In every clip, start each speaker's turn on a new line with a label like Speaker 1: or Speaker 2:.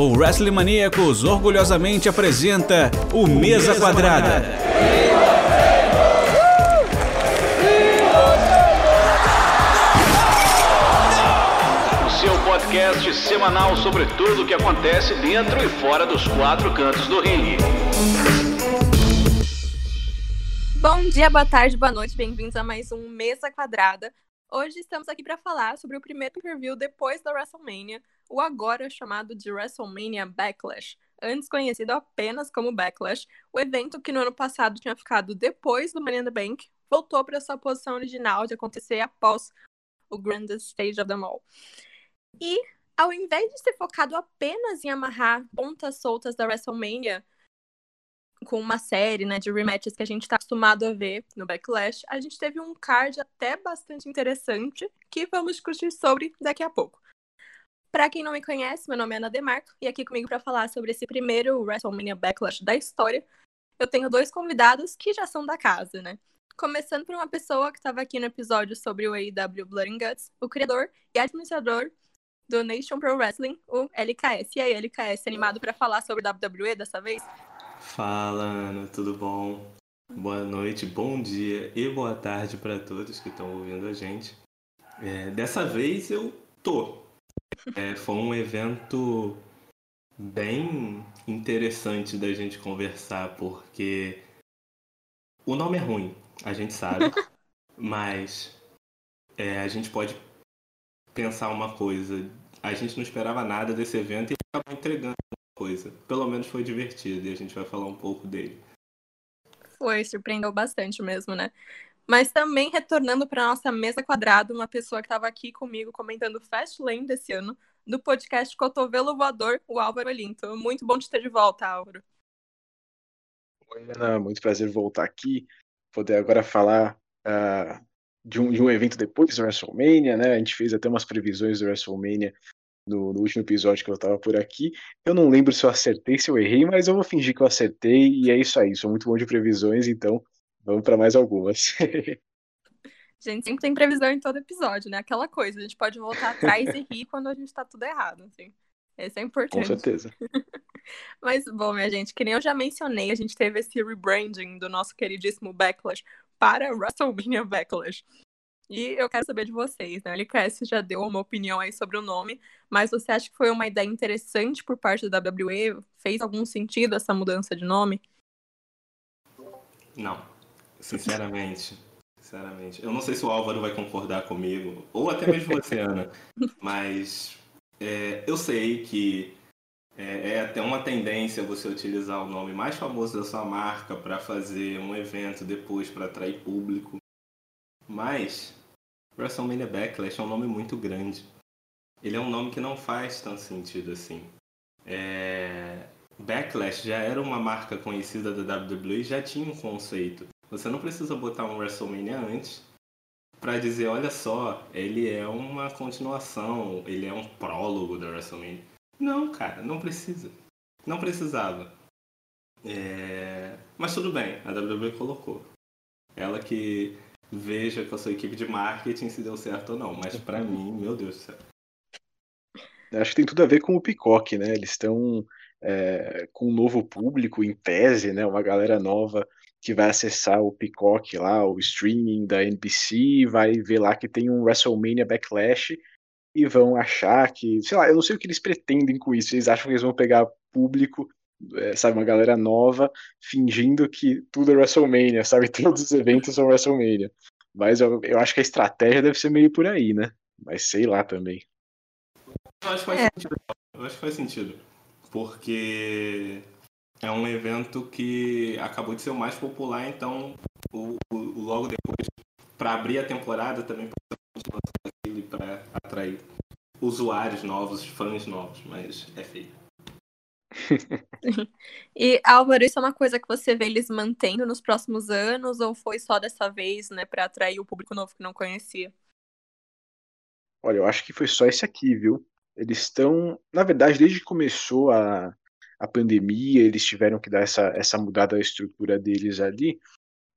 Speaker 1: o Wrestling Maníacos orgulhosamente apresenta o Mesa Quadrada.
Speaker 2: O seu podcast semanal sobre tudo o que acontece dentro e fora dos quatro cantos do ringue.
Speaker 3: Bom dia, boa tarde, boa noite, bem-vindos a mais um Mesa Quadrada. Hoje estamos aqui para falar sobre o primeiro pay-per-view depois da WrestleMania, o agora chamado de WrestleMania Backlash, antes conhecido apenas como Backlash. O evento que no ano passado tinha ficado depois do Money in the Bank voltou para sua posição original de acontecer após o Grandest Stage of them all. E ao invés de ser focado apenas em amarrar pontas soltas da WrestleMania, com uma série né, de rematches que a gente está acostumado a ver no Backlash, a gente teve um card até bastante interessante que vamos discutir sobre daqui a pouco. Para quem não me conhece, meu nome é Ana Demarco e aqui comigo para falar sobre esse primeiro WrestleMania Backlash da história, eu tenho dois convidados que já são da casa, né? Começando por uma pessoa que estava aqui no episódio sobre o AEW Blood and Guts, o criador e administrador do Nation Pro Wrestling, o LKS. E aí, LKS, animado para falar sobre WWE dessa vez?
Speaker 4: Fala, Ana, tudo bom? Boa noite, bom dia e boa tarde para todos que estão ouvindo a gente. É, dessa vez eu tô. É, foi um evento bem interessante da gente conversar, porque o nome é ruim, a gente sabe, mas é, a gente pode pensar uma coisa. A gente não esperava nada desse evento e acabou entregando coisa. Pelo menos foi divertido e a gente vai falar um pouco dele.
Speaker 3: Foi, surpreendeu bastante mesmo, né? Mas também retornando para nossa mesa quadrada, uma pessoa que estava aqui comigo comentando Fast Lane desse ano, do podcast Cotovelo Voador, o Álvaro Olinto. Muito bom te ter de volta, Álvaro.
Speaker 5: Oi, Ana, muito prazer voltar aqui, poder agora falar uh, de, um, de um evento depois do WrestleMania, né? A gente fez até umas previsões do WrestleMania no, no, último episódio que eu tava por aqui. Eu não lembro se eu acertei, se eu errei, mas eu vou fingir que eu acertei e é isso aí. Sou muito bom de previsões, então vamos para mais algumas.
Speaker 3: A gente sempre tem previsão em todo episódio, né? Aquela coisa, a gente pode voltar atrás e rir quando a gente tá tudo errado, assim. Isso é importante.
Speaker 5: Com certeza.
Speaker 3: Mas, bom, minha gente, que nem eu já mencionei, a gente teve esse rebranding do nosso queridíssimo Backlash para WrestleMania Backlash. E eu quero saber de vocês, né? O LKS já deu uma opinião aí sobre o nome, mas você acha que foi uma ideia interessante por parte da WWE? Fez algum sentido essa mudança de nome?
Speaker 4: Não, sinceramente. sinceramente. Eu não sei se o Álvaro vai concordar comigo, ou até mesmo você, Ana, mas é, eu sei que é, é, até uma tendência você utilizar o nome mais famoso da sua marca para fazer um evento depois para atrair público. Mas WrestleMania Backlash é um nome muito grande. Ele é um nome que não faz tanto sentido assim. É... Backlash já era uma marca conhecida da WWE e já tinha um conceito. Você não precisa botar um WrestleMania antes para dizer, olha só, ele é uma continuação, ele é um prólogo da WrestleMania. Não, cara, não precisa. Não precisava. É... Mas tudo bem, a WWE colocou. Ela que veja com a sua equipe de marketing se deu certo ou não. Mas para mim, meu Deus do céu.
Speaker 5: Acho que tem tudo a ver com o Peacock, né? Eles estão é, com um novo público, em tese, né? Uma galera nova que vai acessar o Peacock lá, o streaming da NBC, vai ver lá que tem um WrestleMania Backlash e vão achar que, sei lá, eu não sei o que eles pretendem com isso. Eles acham que eles vão pegar público é, sabe, uma galera nova fingindo que tudo é WrestleMania, sabe? Todos os eventos são WrestleMania. Mas eu, eu acho que a estratégia deve ser meio por aí, né? Mas sei lá também.
Speaker 4: Eu acho que faz é. sentido. Eu acho que faz sentido. Porque é um evento que acabou de ser o mais popular, então o, o logo depois, para abrir a temporada também para atrair usuários novos, fãs novos, mas é feio
Speaker 3: e Álvaro, isso é uma coisa que você vê eles mantendo nos próximos anos ou foi só dessa vez, né, para atrair o público novo que não conhecia?
Speaker 5: Olha, eu acho que foi só esse aqui, viu? Eles estão, na verdade, desde que começou a, a pandemia, eles tiveram que dar essa, essa mudada na estrutura deles ali.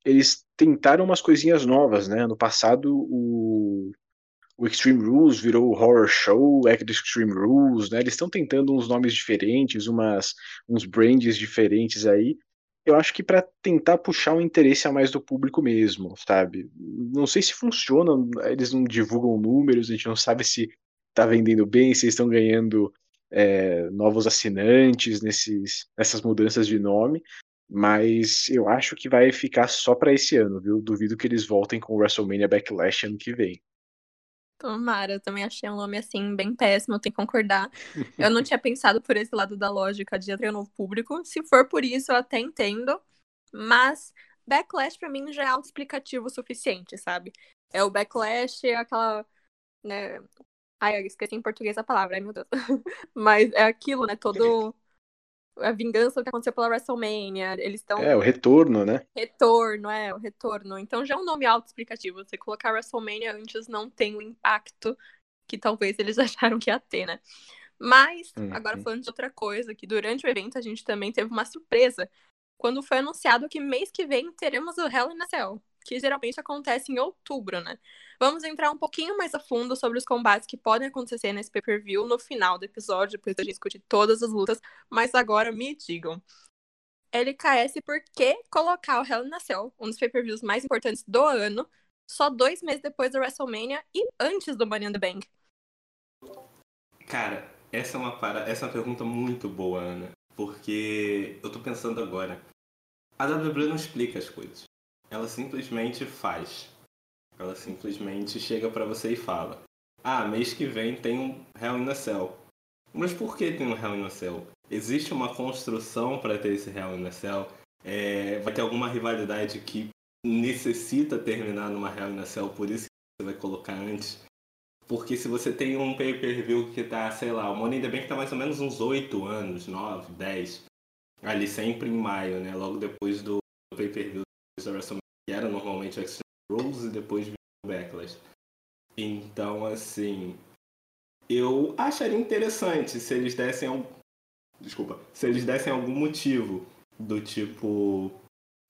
Speaker 5: Eles tentaram umas coisinhas novas, né? No passado, o, o Extreme Rules virou Horror Show, Act Extreme Rules, né? Eles estão tentando uns nomes diferentes, umas, uns brands diferentes aí. Eu acho que para tentar puxar o interesse a mais do público mesmo, sabe? Não sei se funciona, eles não divulgam números, a gente não sabe se tá vendendo bem, se estão ganhando é, novos assinantes nesses, nessas mudanças de nome, mas eu acho que vai ficar só para esse ano, viu? Duvido que eles voltem com o WrestleMania Backlash ano que vem.
Speaker 3: Tomara, eu também achei um nome assim bem péssimo, tenho que concordar. Eu não tinha pensado por esse lado da lógica de atrair um novo público. Se for por isso, eu até entendo. Mas Backlash para mim já é autoexplicativo o suficiente, sabe? É o Backlash, é aquela. Né... Ai, eu esqueci em português a palavra, ai meu Deus. Mas é aquilo, né? Todo a vingança que aconteceu pela WrestleMania. Eles estão.
Speaker 5: É, o retorno, né?
Speaker 3: Retorno, é, o retorno. Então já é um nome autoexplicativo. Você colocar WrestleMania antes não tem o impacto que talvez eles acharam que ia ter, né? Mas, uhum. agora falando de outra coisa, que durante o evento a gente também teve uma surpresa. Quando foi anunciado que mês que vem teremos o Hell in a Cell que geralmente acontece em outubro, né? Vamos entrar um pouquinho mais a fundo sobre os combates que podem acontecer nesse pay-per-view no final do episódio, depois da gente discutir todas as lutas, mas agora me digam. LKS, por que colocar o Hell in a Cell, um dos pay-per-views mais importantes do ano, só dois meses depois da WrestleMania e antes do Money in the Bank?
Speaker 4: Cara, essa é uma, para... essa é uma pergunta muito boa, Ana. Porque eu tô pensando agora. A WWE não explica as coisas. Ela simplesmente faz. Ela simplesmente chega para você e fala: Ah, mês que vem tem um Hell in a Cell. Mas por que tem um Hell in a Cell? Existe uma construção para ter esse Hell in a Cell? É, vai ter alguma rivalidade que necessita terminar numa Hell in a Cell, por isso que você vai colocar antes? Porque se você tem um pay-per-view que tá, sei lá, o Money in the Bank tá mais ou menos uns 8 anos, 9, 10, ali sempre em maio, né? Logo depois do pay-per-view da que era normalmente o Extreme Rules e depois o Backlash. Então, assim, eu acharia interessante se eles dessem algum... Desculpa, se eles dessem algum motivo do tipo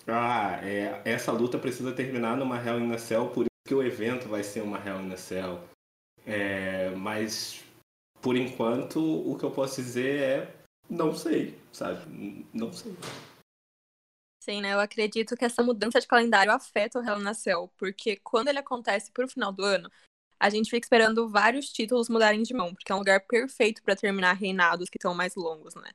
Speaker 4: ah, é, essa luta precisa terminar numa Hell in a Cell, por isso que o evento vai ser uma Hell in a Cell. É, mas, por enquanto, o que eu posso dizer é não sei, sabe? Não sei.
Speaker 3: Sim, né? Eu acredito que essa mudança de calendário afeta o Hell in a Cell, porque quando ele acontece pro final do ano, a gente fica esperando vários títulos mudarem de mão, porque é um lugar perfeito para terminar reinados que estão mais longos, né?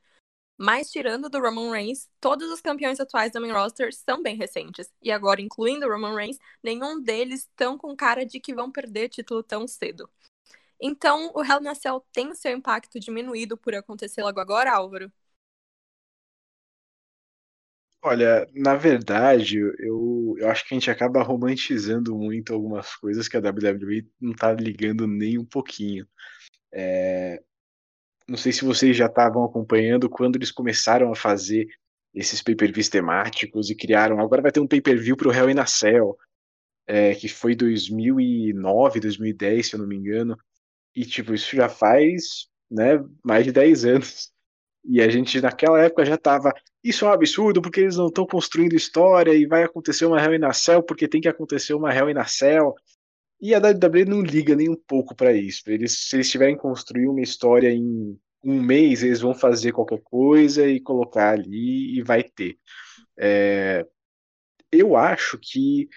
Speaker 3: Mas tirando do Roman Reigns, todos os campeões atuais da main roster são bem recentes. E agora, incluindo o Roman Reigns, nenhum deles estão com cara de que vão perder título tão cedo. Então, o Hell in a Cell tem seu impacto diminuído por acontecer logo agora, Álvaro?
Speaker 5: Olha, na verdade, eu, eu acho que a gente acaba romantizando muito algumas coisas que a WWE não tá ligando nem um pouquinho. É, não sei se vocês já estavam acompanhando quando eles começaram a fazer esses pay-per-views temáticos e criaram. Agora vai ter um pay-per-view pro Hell in a Cell, é, que foi 2009, 2010, se eu não me engano. E, tipo, isso já faz né, mais de 10 anos. E a gente naquela época já estava. Isso é um absurdo porque eles não estão construindo história e vai acontecer uma Hell in a Cell porque tem que acontecer uma Hell in a Cell. E a WWE não liga nem um pouco para isso. Eles, se eles tiverem construir uma história em um mês, eles vão fazer qualquer coisa e colocar ali e vai ter. É, eu acho que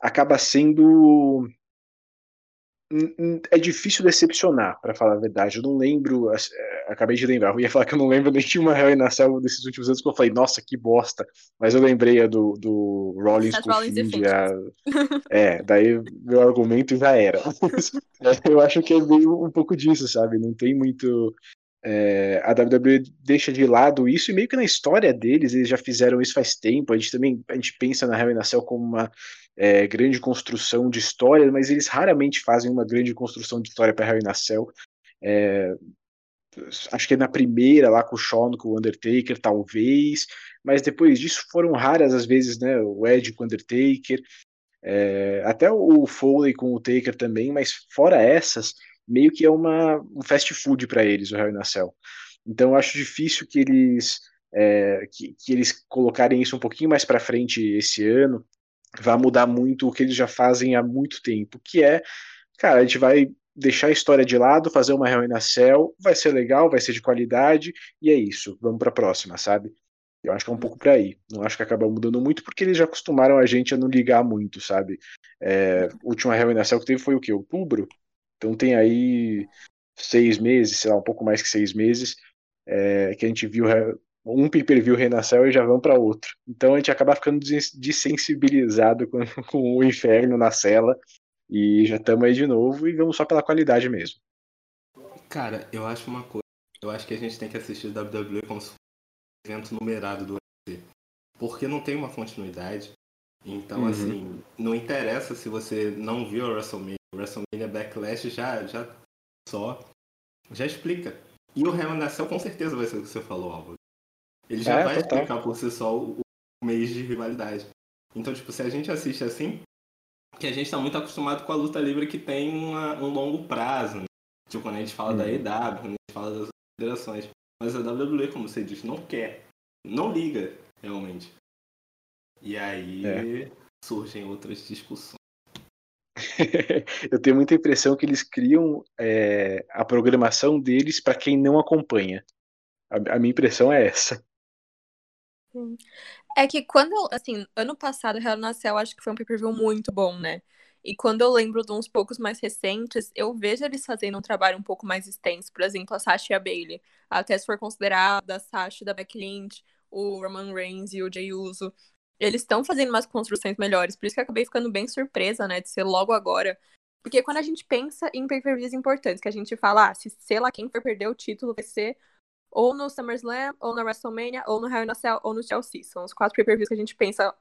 Speaker 5: acaba sendo é difícil decepcionar, para falar a verdade. Eu não lembro, é, acabei de lembrar, eu ia falar que eu não lembro nem de uma Hell in a Cell desses últimos anos que eu falei, nossa, que bosta. Mas eu lembrei a do, do Rollins com Fiend. A... É, daí meu argumento já era. eu acho que é meio um pouco disso, sabe? Não tem muito. É, a WWE deixa de lado isso e meio que na história deles eles já fizeram isso faz tempo. A gente também a gente pensa na Hell in a Cell como uma é, grande construção de história, mas eles raramente fazem uma grande construção de história para Harry Nacel. É, acho que é na primeira lá com o Shawn, com o Undertaker, talvez, mas depois disso foram raras as vezes, né? O Ed com o Undertaker, é, até o Foley com o Taker também, mas fora essas, meio que é uma, um fast food para eles, o Harry Nacel. Então eu acho difícil que eles é, que, que, eles colocarem isso um pouquinho mais para frente esse ano vai mudar muito o que eles já fazem há muito tempo, que é cara, a gente vai deixar a história de lado, fazer uma Hell in a Cell, vai ser legal, vai ser de qualidade, e é isso, vamos pra próxima, sabe? Eu acho que é um pouco por aí. Não acho que acaba mudando muito, porque eles já acostumaram a gente a não ligar muito, sabe? É, a última a Cell que teve foi o quê? Outubro? Então tem aí seis meses, sei lá, um pouco mais que seis meses, é, que a gente viu um pay-per-view renasceu e já vão para outro. Então a gente acaba ficando desensibilizado com, com o inferno na cela e já estamos aí de novo e vamos só pela qualidade mesmo.
Speaker 4: Cara, eu acho uma coisa. Eu acho que a gente tem que assistir o WWE como se fosse um evento numerado do UFC. Porque não tem uma continuidade. Então, uhum. assim, não interessa se você não viu a WrestleMania. O WrestleMania Backlash já, já só já explica. E o Hell in com certeza vai ser o que você falou, Álvaro. Ele já é, vai total. explicar por si só o, o mês de rivalidade. Então, tipo, se a gente assiste assim, que a gente está muito acostumado com a luta livre que tem uma, um longo prazo. Né? Tipo, quando a gente fala da EW, uhum. quando a gente fala das federações. Mas a WWE, como você disse, não quer. Não liga, realmente. E aí é. surgem outras discussões.
Speaker 5: Eu tenho muita impressão que eles criam é, a programação deles para quem não acompanha. A, a minha impressão é essa.
Speaker 3: É que quando, assim, ano passado, Hell na Cell, acho que foi um pay-per-view muito bom, né? E quando eu lembro de uns poucos mais recentes, eu vejo eles fazendo um trabalho um pouco mais extenso. Por exemplo, a Sasha e a Bailey. Até se for considerada a Sasha da Becky Lynch, o Roman Reigns e o Jey Uso. Eles estão fazendo umas construções melhores. Por isso que eu acabei ficando bem surpresa, né? De ser logo agora. Porque quando a gente pensa em pay-per-views importantes, que a gente fala, ah, se sei lá quem for perder o título, vai ser ou no SummerSlam, ou na WrestleMania, ou no Hell in a Cell, ou no Chelsea. São os quatro pay-per-views que a gente pensa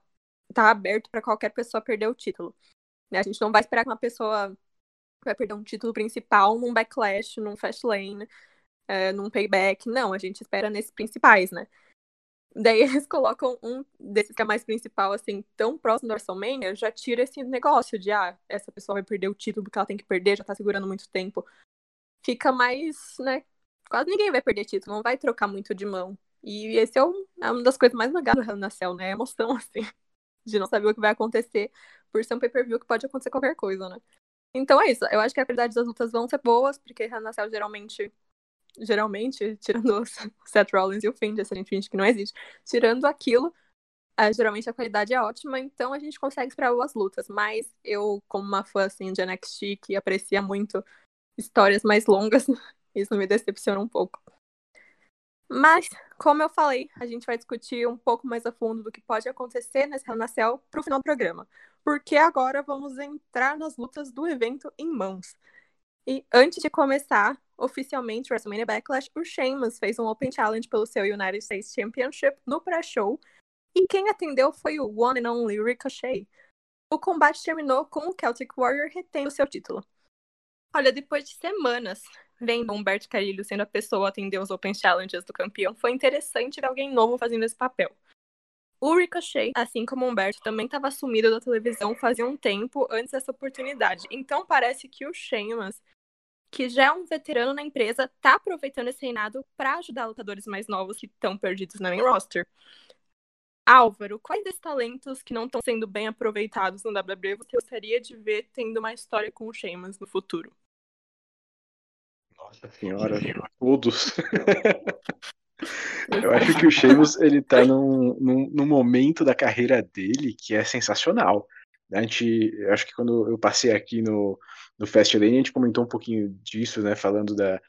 Speaker 3: tá aberto para qualquer pessoa perder o título. Né? A gente não vai esperar que uma pessoa vai perder um título principal num backlash, num fastlane, é, num payback. Não, a gente espera nesses principais, né? Daí eles colocam um desses que é mais principal, assim, tão próximo do WrestleMania, já tira esse negócio de, ah, essa pessoa vai perder o título porque ela tem que perder, já tá segurando muito tempo. Fica mais, né, quase ninguém vai perder título, não vai trocar muito de mão. E esse é, um, é uma das coisas mais legais do Cell, né? A emoção, assim, de não saber o que vai acontecer por ser um pay-per-view que pode acontecer qualquer coisa, né? Então é isso. Eu acho que a qualidade das lutas vão ser boas, porque Hell na Cell geralmente, geralmente, tirando o Seth Rollins e o Finn, essa gente finge que não existe, tirando aquilo, é, geralmente a qualidade é ótima, então a gente consegue esperar boas lutas. Mas eu, como uma fã, assim, de NXT, que aprecia muito histórias mais longas, Isso me decepciona um pouco. Mas, como eu falei, a gente vai discutir um pouco mais a fundo do que pode acontecer nesse Renascel para o final do programa. Porque agora vamos entrar nas lutas do evento em mãos. E antes de começar, oficialmente, o WrestleMania Backlash, o Sheamus fez um Open Challenge pelo seu United States Championship no pré-show. E quem atendeu foi o One and Only Ricochet. O combate terminou com o Celtic Warrior retendo seu título. Olha, depois de semanas vendo Humberto Carilho sendo a pessoa a atender os Open Challenges do campeão, foi interessante ver alguém novo fazendo esse papel. O Ricochet, assim como Humberto, também estava sumido da televisão fazia um tempo antes dessa oportunidade. Então parece que o Sheamus, que já é um veterano na empresa, está aproveitando esse reinado para ajudar lutadores mais novos que estão perdidos na main roster. Álvaro, quais desses talentos que não estão sendo bem aproveitados no WWE você gostaria de ver tendo uma história com o Sheamus no futuro?
Speaker 5: Nossa senhora, todos. Eu acho que o Sheamus ele tá num, num, num, momento da carreira dele que é sensacional. A gente, eu acho que quando eu passei aqui no, no Fast Lane, a gente comentou um pouquinho disso, né? Falando da,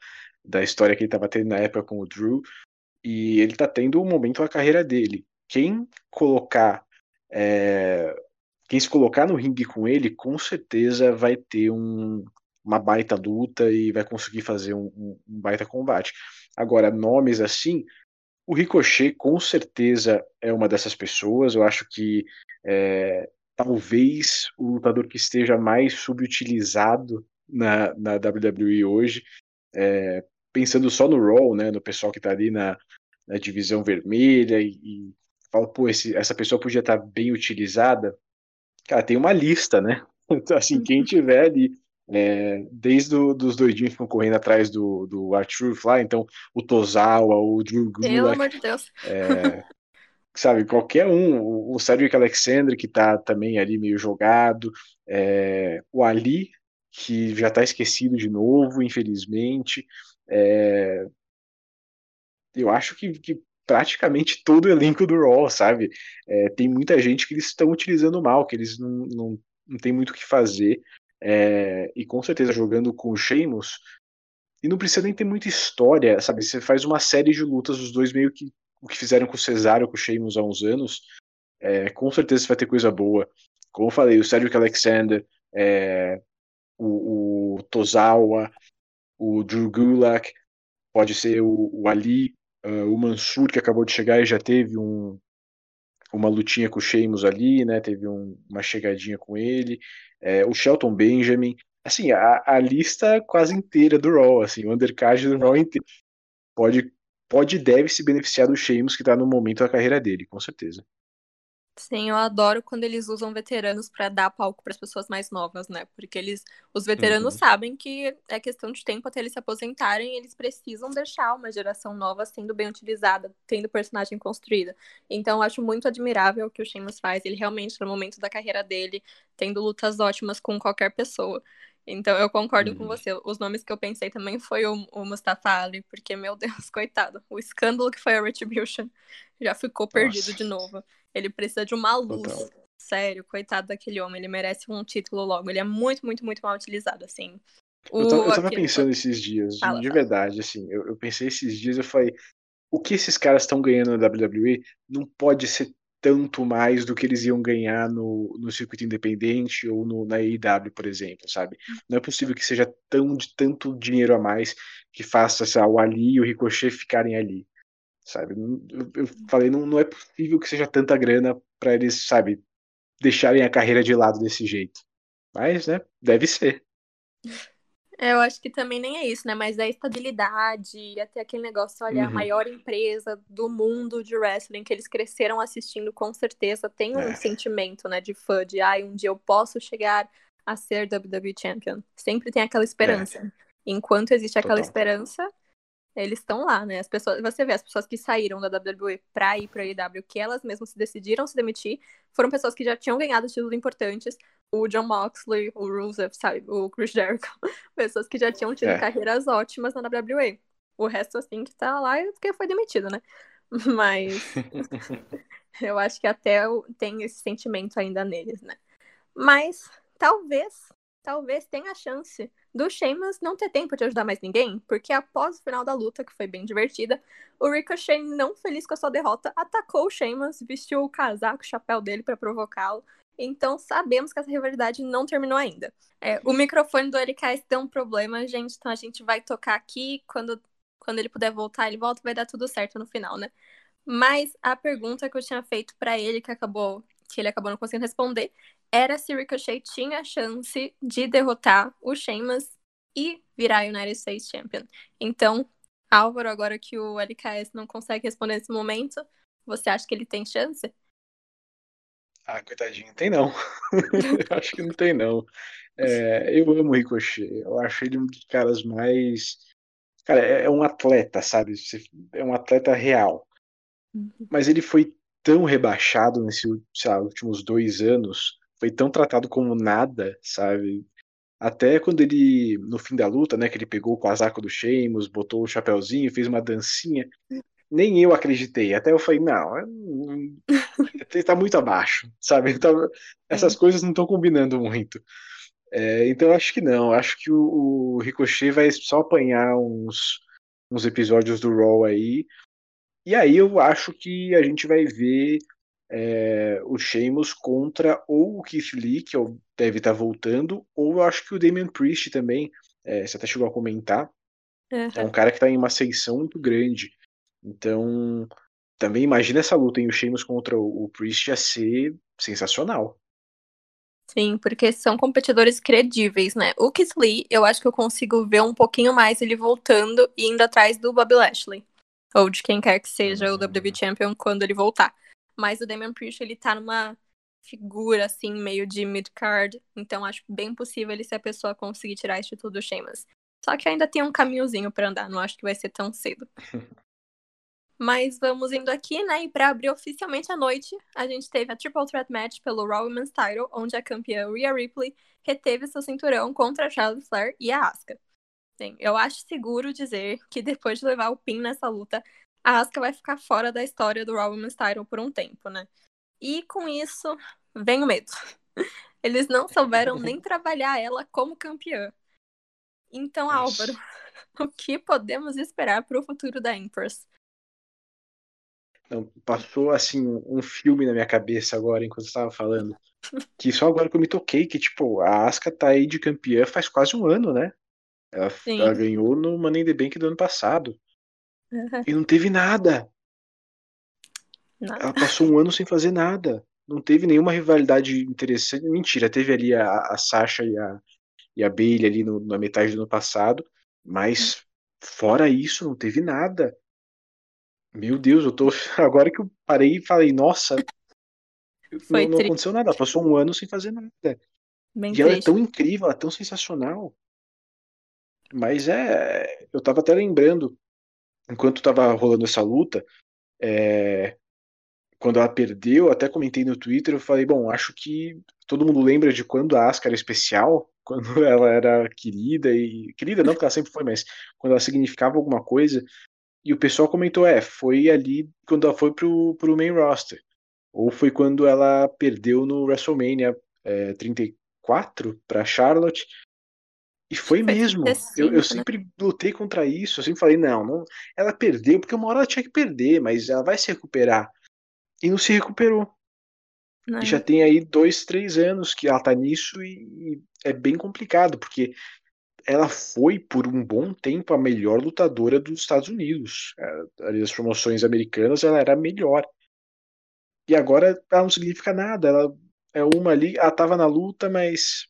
Speaker 5: da história que ele estava tendo na época com o Drew. E ele tá tendo um momento da carreira dele. Quem colocar. É, quem se colocar no ringue com ele, com certeza vai ter um, uma baita luta e vai conseguir fazer um, um, um baita combate. Agora, nomes assim, o Ricochet com certeza é uma dessas pessoas. Eu acho que é, talvez o lutador que esteja mais subutilizado na, na WWE hoje, é, pensando só no Raw, né, no pessoal que está ali na, na, divisão vermelha e, e fala, pô, esse, essa pessoa podia estar tá bem utilizada. Cara, tem uma lista, né? Então, assim, quem tiver ali é, desde do, dos doidinhos que estão correndo atrás do, do Arthur lá, então o Tozawa, o Drew Gulak,
Speaker 3: Pelo amor de Deus.
Speaker 5: É, sabe, qualquer um, o Cedric Alexander que tá também ali meio jogado, é, o Ali que já está esquecido de novo, infelizmente. É... Eu acho que, que, praticamente todo o elenco do Raw, sabe? É, tem muita gente que eles estão utilizando mal, que eles não, não, não tem muito o que fazer. É, e com certeza jogando com o Sheamus, e não precisa nem ter muita história, sabe? Você faz uma série de lutas, os dois meio que o que fizeram com o Cesário, com o Sheamus há uns anos, é, com certeza vai ter coisa boa. Como eu falei, o Cedric Alexander, é, o, o, Tozawa, o Drew Gulak, pode ser o, o Ali, uh, o Mansur, que acabou de chegar e já teve um, uma lutinha com o Sheamus ali, né? Teve um, uma chegadinha com ele. É, o Shelton Benjamin. Assim, a, a lista quase inteira do Raw, assim, o undercard do Raw inteiro. Pode, pode e deve se beneficiar do Sheamus que tá no momento da carreira dele, com certeza.
Speaker 3: Sim, eu adoro quando eles usam veteranos para dar palco para as pessoas mais novas, né? Porque eles, os veteranos uhum. sabem que é questão de tempo até eles se aposentarem, e eles precisam deixar uma geração nova sendo bem utilizada, tendo personagem construída. Então, eu acho muito admirável o que o Sheamus faz. Ele realmente, no momento da carreira dele, tendo lutas ótimas com qualquer pessoa. Então, eu concordo uhum. com você. Os nomes que eu pensei também foi o, o Mustafa Ali, porque, meu Deus, coitado. O escândalo que foi a Retribution já ficou perdido Nossa. de novo. Ele precisa de uma luz. Total. Sério, coitado daquele homem. Ele merece um título logo. Ele é muito, muito, muito mal utilizado, assim.
Speaker 5: O, eu, tava, eu tava pensando esses dias, fala, de, fala. verdade, assim. Eu, eu pensei esses dias, eu falei, o que esses caras estão ganhando na WWE não pode ser tanto mais do que eles iam ganhar no, no circuito independente ou no, na AEW, por exemplo, sabe? Não é possível que seja tão de tanto dinheiro a mais que faça sabe, o Ali e o Ricochet ficarem ali sabe? Eu, falei, não, não é possível que seja tanta grana para eles, sabe, deixarem a carreira de lado desse jeito. Mas, né, deve ser.
Speaker 3: É, eu acho que também nem é isso, né? Mas é a estabilidade, até aquele negócio, olha, uhum. a maior empresa do mundo de wrestling, que eles cresceram assistindo, com certeza, tem um é. sentimento, né, de fã, de, ai, um dia eu posso chegar a ser WWE Champion. Sempre tem aquela esperança. É. Enquanto existe aquela Total. esperança, eles estão lá, né? As pessoas, você vê, as pessoas que saíram da WWE pra ir pra IW, que elas mesmas se decidiram se demitir, foram pessoas que já tinham ganhado títulos importantes. O John Moxley, o Rusev, sabe? O Chris Jericho. pessoas que já tinham tido é. carreiras ótimas na WWE. O resto, assim, que tá lá é porque foi demitido, né? Mas eu acho que até tem esse sentimento ainda neles, né? Mas talvez, talvez tenha a chance do Sheamus não ter tempo de ajudar mais ninguém, porque após o final da luta, que foi bem divertida, o Ricochet, não feliz com a sua derrota, atacou o Sheamus, vestiu o casaco, o chapéu dele para provocá-lo. Então sabemos que essa rivalidade não terminou ainda. É, o microfone do LKS deu um problema, gente, então a gente vai tocar aqui. Quando, quando ele puder voltar, ele volta vai dar tudo certo no final, né? Mas a pergunta que eu tinha feito para ele, que acabou que ele acabou não conseguindo responder, era se Ricochet tinha a chance de derrotar o Sheamus e virar United States Champion. Então, Álvaro, agora que o LKS não consegue responder nesse momento, você acha que ele tem chance?
Speaker 5: Ah, coitadinho, tem não. acho que não tem não. É, eu amo o Ricochet. Eu acho ele um dos caras mais. Cara, é, é um atleta, sabe? É um atleta real. Uhum. Mas ele foi tão rebaixado nesses últimos dois anos, foi tão tratado como nada, sabe? Até quando ele, no fim da luta, né, que ele pegou o casaco do Sheamus, botou o chapéuzinho, fez uma dancinha, nem eu acreditei. Até eu falei, não, ele tá muito abaixo, sabe? Então, essas coisas não estão combinando muito. É, então eu acho que não, acho que o, o Ricochet vai só apanhar uns, uns episódios do Raw aí, e aí eu acho que a gente vai ver é, o Sheamus contra ou o Keith Lee, que deve estar tá voltando, ou eu acho que o Damian Priest também, é, você até chegou a comentar, uhum. é um cara que está em uma ascensão muito grande. Então, também imagina essa luta em o Sheamus contra o, o Priest ia ser sensacional.
Speaker 3: Sim, porque são competidores credíveis, né? O Keith Lee, eu acho que eu consigo ver um pouquinho mais ele voltando e indo atrás do Bobby Lashley ou de quem quer que seja o WWE uhum. Champion quando ele voltar. Mas o Damian Priest, ele tá numa figura, assim, meio de mid-card, então acho bem possível ele ser a pessoa conseguir tirar esse título do Sheamus. Só que ainda tem um caminhozinho para andar, não acho que vai ser tão cedo. Mas vamos indo aqui, né? E para abrir oficialmente a noite, a gente teve a Triple Threat Match pelo Raw Women's Title, onde a campeã Rhea Ripley reteve seu cinturão contra a Charlotte Flair e a Asuka. Sim, eu acho seguro dizer que depois de levar o pin nessa luta, a Asuka vai ficar fora da história do Raw Women's Title por um tempo, né? E com isso vem o medo. Eles não souberam nem trabalhar ela como campeã. Então, Álvaro, o que podemos esperar para o futuro da Empress?
Speaker 5: Não, passou assim um filme na minha cabeça agora enquanto estava falando. Que só agora que eu me toquei que, tipo, a Asuka tá aí de campeã faz quase um ano, né? Ela, ela ganhou no Money in the Bank do ano passado. Uhum. E não teve nada. nada. Ela passou um ano sem fazer nada. Não teve nenhuma rivalidade interessante. Mentira, teve ali a, a Sasha e a, e a Bailey ali no, na metade do ano passado. Mas fora isso, não teve nada. Meu Deus, eu tô. Agora que eu parei e falei, nossa, não, não, aconteceu nada. Passou um ano sem fazer nada. Bem e triste. ela é tão incrível, ela é tão sensacional. Mas é. Eu tava até lembrando, enquanto tava rolando essa luta, é, quando ela perdeu, até comentei no Twitter, eu falei, bom, acho que todo mundo lembra de quando a Asuka era especial, quando ela era querida e. Querida não, porque ela sempre foi, mas quando ela significava alguma coisa. E o pessoal comentou, é, foi ali quando ela foi pro, pro main roster. Ou foi quando ela perdeu no WrestleMania é, 34 para Charlotte. E foi mesmo. Eu, eu, né? sempre lutei contra isso. Eu sempre falei, não, não, ela perdeu, porque uma hora ela tinha que perder, mas ela vai se recuperar. E não se recuperou. Não. E já tem aí dois, três anos que ela tá nisso e, e é bem complicado, porque ela foi por um bom tempo a melhor lutadora dos Estados Unidos. As promoções americanas ela era a melhor. E agora ela não significa nada. Ela é uma ali, ela tava na luta, mas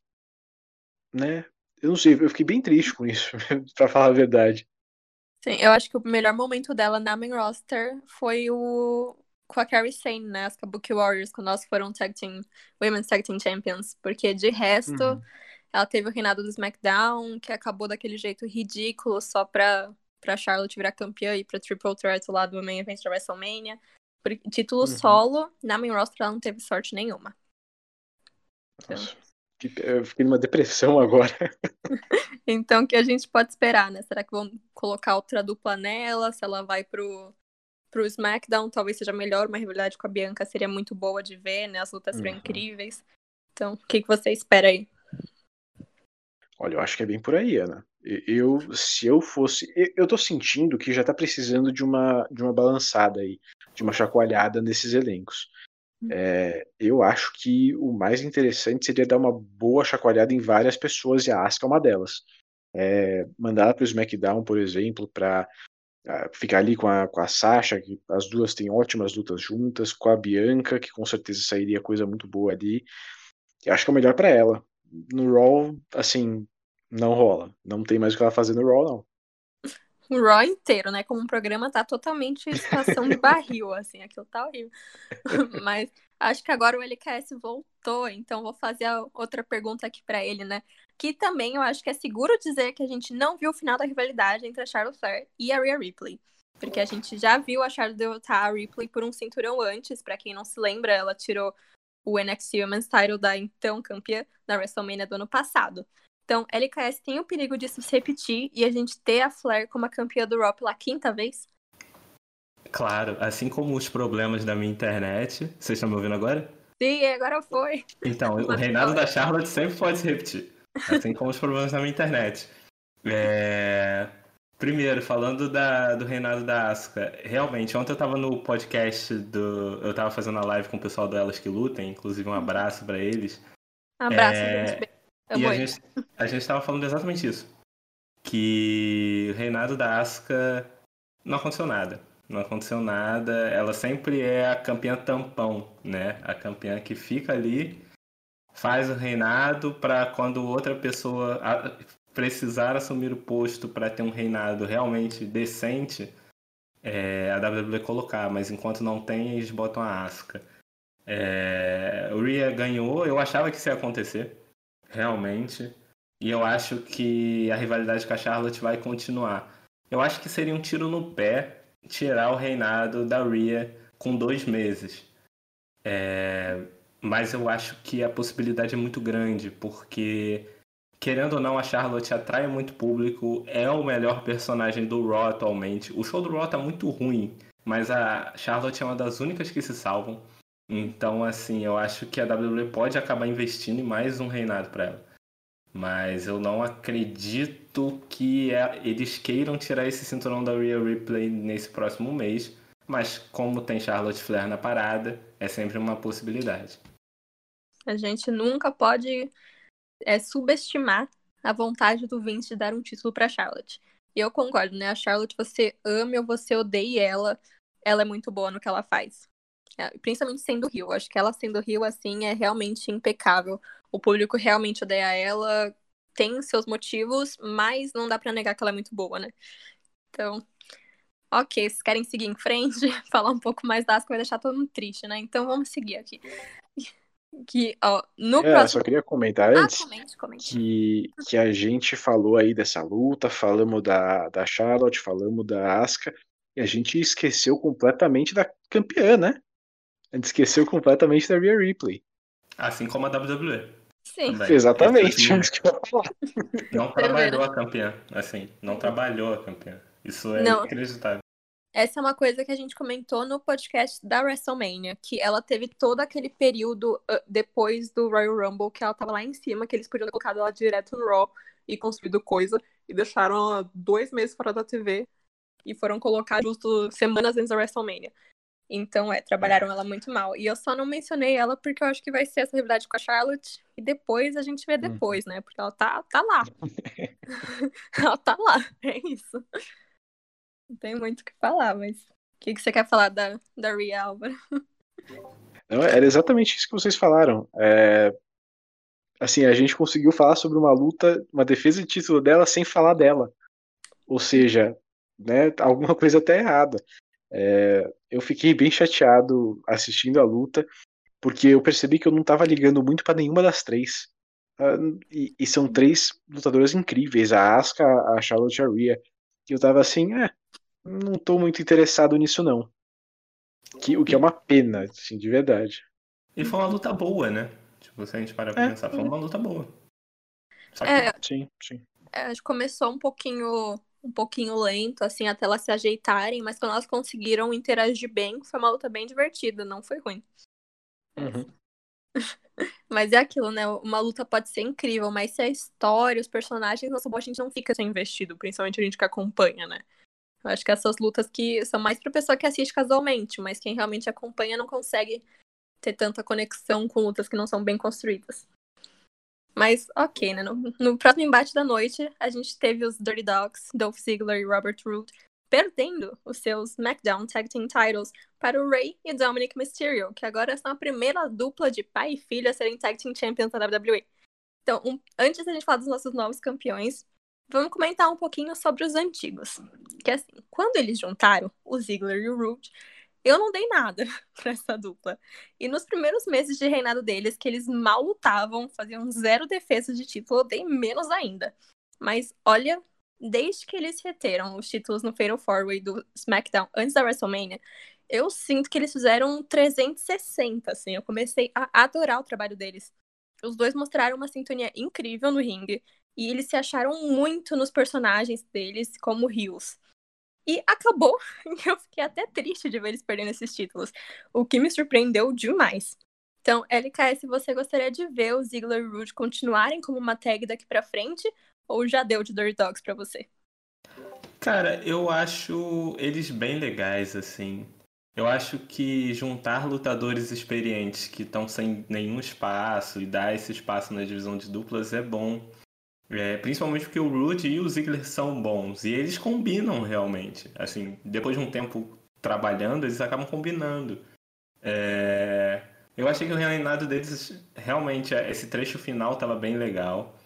Speaker 5: né? Eu não sei, eu fiquei bem triste com isso, para falar a verdade.
Speaker 3: Sim, eu acho que o melhor momento dela na main roster foi o com a Carrie Sane, né? As Kabuki Warriors, quando nós foram tag team, Women's Tag Team Champions. Porque de resto, uhum. Ela teve o reinado do SmackDown, que acabou daquele jeito ridículo só pra, pra Charlotte virar campeã e pra Triple Threat lá do main event da WrestleMania. Por título uhum. solo, na main roster ela não teve sorte nenhuma.
Speaker 5: Então... Nossa, eu fiquei numa depressão agora.
Speaker 3: então, o que a gente pode esperar, né? Será que vão colocar outra dupla nela? Se ela vai pro, pro SmackDown, talvez seja melhor. Uma rivalidade com a Bianca seria muito boa de ver, né? As lutas uhum. seriam incríveis. Então, o que, que você espera aí?
Speaker 5: Olha, eu acho que é bem por aí, Ana. Eu, se eu fosse, eu tô sentindo que já tá precisando de uma, de uma balançada aí, de uma chacoalhada nesses elencos. É, eu acho que o mais interessante seria dar uma boa chacoalhada em várias pessoas e a Asuka é uma delas. É, mandar ela para o SmackDown, por exemplo, para ah, ficar ali com a, com a Sasha, que as duas têm ótimas lutas juntas, com a Bianca, que com certeza sairia coisa muito boa ali. Eu acho que é o melhor para ela. No Raw, assim, não rola. Não tem mais o que ela fazer no Raw, não.
Speaker 3: O Raw inteiro, né? Como um programa tá totalmente situação de barril, assim, aquilo tá horrível. Mas acho que agora o LKS voltou, então vou fazer outra pergunta aqui para ele, né? Que também eu acho que é seguro dizer que a gente não viu o final da rivalidade entre a Charlotte Flair e a Rhea Ripley. Porque a gente já viu a Charlotte derrotar a Ripley por um cinturão antes, para quem não se lembra, ela tirou o NXT Women's Title da então campeã da WrestleMania do ano passado. Então, LKS tem o perigo disso se repetir e a gente ter a Flair como a campeã do Raw pela quinta vez?
Speaker 4: Claro, assim como os problemas da minha internet. Vocês estão me ouvindo agora?
Speaker 3: Sim, agora foi.
Speaker 4: Então, o reinado da Charlotte sempre pode se repetir. Assim como os problemas da minha internet. É... Primeiro, falando da, do reinado da Asuka, realmente, ontem eu tava no podcast do. Eu tava fazendo a live com o pessoal do Elas que Lutem, inclusive um abraço para eles.
Speaker 3: Um abraço, é... gente.
Speaker 4: E a gente, a gente tava falando exatamente isso. Que o reinado da Asuka não aconteceu nada. Não aconteceu nada. Ela sempre é a campeã tampão, né? A campeã que fica ali, faz o reinado para quando outra pessoa precisar assumir o posto para ter um reinado realmente decente, é, a WWE colocar. Mas enquanto não tem, eles botam a Asuka. É, o Rhea ganhou, eu achava que isso ia acontecer realmente. E eu acho que a rivalidade com a Charlotte vai continuar. Eu acho que seria um tiro no pé tirar o reinado da Rhea com dois meses. É, mas eu acho que a possibilidade é muito grande, porque, querendo ou não, a Charlotte atrai muito público, é o melhor personagem do Raw atualmente. O show do Raw tá muito ruim, mas a Charlotte é uma das únicas que se salvam. Então, assim, eu acho que a WWE pode acabar investindo em mais um reinado para ela. Mas eu não acredito que é, eles queiram tirar esse cinturão da Rhea Ripley nesse próximo mês. Mas como tem Charlotte Flair na parada, é sempre uma possibilidade.
Speaker 3: A gente nunca pode é, subestimar a vontade do Vince de dar um título para Charlotte. E eu concordo, né? A Charlotte, você ama ou você odeia ela, ela é muito boa no que ela faz. É, principalmente sendo Rio. Acho que ela sendo Rio, assim, é realmente impecável. O público realmente odeia ela, tem seus motivos, mas não dá para negar que ela é muito boa, né? Então, ok, vocês querem seguir em frente, falar um pouco mais das vai deixar todo mundo triste, né? Então vamos seguir aqui. Que, ó, no
Speaker 5: é,
Speaker 3: próximo...
Speaker 5: só queria comentar
Speaker 3: Ah,
Speaker 5: antes
Speaker 3: comente, comente.
Speaker 5: que, que a gente falou aí dessa luta, falamos da, da Charlotte, falamos da Asuka, e a gente esqueceu completamente da campeã, né? A gente esqueceu completamente da Rhea Ripley.
Speaker 4: Assim como a WWE.
Speaker 3: Sim.
Speaker 4: também.
Speaker 5: Exatamente. Ia falar.
Speaker 4: Não trabalhou a campeã, assim, não trabalhou a campeã. Isso é
Speaker 3: Não.
Speaker 4: inacreditável.
Speaker 3: Essa é uma coisa que a gente comentou no podcast da WrestleMania, que ela teve todo aquele período uh, depois do Royal Rumble, que ela tava lá em cima, que eles podiam ter colocado ela direto no Raw e construído coisa, e deixaram ela dois meses fora da TV e foram colocar justo semanas antes da WrestleMania. Então, é, trabalharam ela muito mal. E eu só não mencionei ela porque eu acho que vai ser essa rivalidade com a Charlotte e depois a gente vê depois, né? Porque ela tá, tá lá. ela tá lá, é isso. Não tem muito o que falar, mas o que, que você quer falar da, da Rhea Álvaro?
Speaker 5: Não, era exatamente isso que vocês falaram. É, assim, a gente conseguiu falar sobre uma luta, uma defesa de título dela sem falar dela. Ou seja, né, alguma coisa tá errada. É, eu fiquei bem chateado assistindo a luta, porque eu percebi que eu não tava ligando muito para nenhuma das três. Ah, E, e são três lutadoras incríveis, a Asuka, a Charlotte e a Rhea. E eu tava assim, é, não tô muito interessado nisso não. Que, o que é uma pena, assim, de verdade.
Speaker 4: E foi uma luta boa, né? Tipo, se a gente parar pra
Speaker 5: É.
Speaker 4: pensar, foi uma luta boa. Só que
Speaker 3: É,
Speaker 5: Sim, sim.
Speaker 3: é, acho que começou um pouquinho um pouquinho lento, assim, até elas se ajeitarem, mas quando elas conseguiram interagir bem, foi uma luta bem divertida, não foi ruim.
Speaker 5: Uhum.
Speaker 3: Mas é aquilo, né? Uma luta pode ser incrível, mas se a história, os personagens bons, a gente não fica tão investido, principalmente a gente que acompanha, né? Eu acho que essas lutas que são mais pra pessoa que assiste casualmente, mas quem realmente acompanha não consegue ter tanta conexão com lutas que não são bem construídas. Mas, ok, né? No, no próximo embate da noite, a gente teve os Dirty Dogs, Dolph Ziggler e Robert Roode, perdendo os seus SmackDown Tag Team Titles para o Ray e Dominic Mysterio, que agora são a primeira dupla de pai e filho a serem Tag Team Champions da WWE. Então, um- antes da gente falar dos nossos novos campeões, vamos comentar um pouquinho sobre os antigos. Que assim, quando eles juntaram o Ziggler e o Roode, eu não dei nada pra essa dupla. E nos primeiros meses de reinado deles, que eles mal lutavam, faziam zero defesa de título, eu dei menos ainda. Mas olha, desde que eles reteram os títulos no Fatal 4-Way do SmackDown antes da WrestleMania, eu sinto que eles fizeram um 360, assim. Eu comecei a adorar o trabalho deles. Os dois mostraram uma sintonia incrível no ringue. E eles se acharam muito nos personagens deles como rios. E acabou que eu fiquei até triste de ver eles perdendo esses títulos. O que me surpreendeu demais. Então, LKS, você gostaria de ver o Ziggler e Rude continuarem como uma tag daqui pra frente? Ou já deu de Dirty Dogs pra você?
Speaker 4: Cara, eu acho eles bem legais, assim. Eu acho que juntar lutadores experientes que estão sem nenhum espaço e dar esse espaço na divisão de duplas é bom. É, principalmente porque o Rude e o Ziggler são bons. E eles combinam realmente. Assim, depois de um tempo trabalhando, eles acabam combinando. É, Eu achei que o reinado deles, realmente, esse trecho final tava bem legal.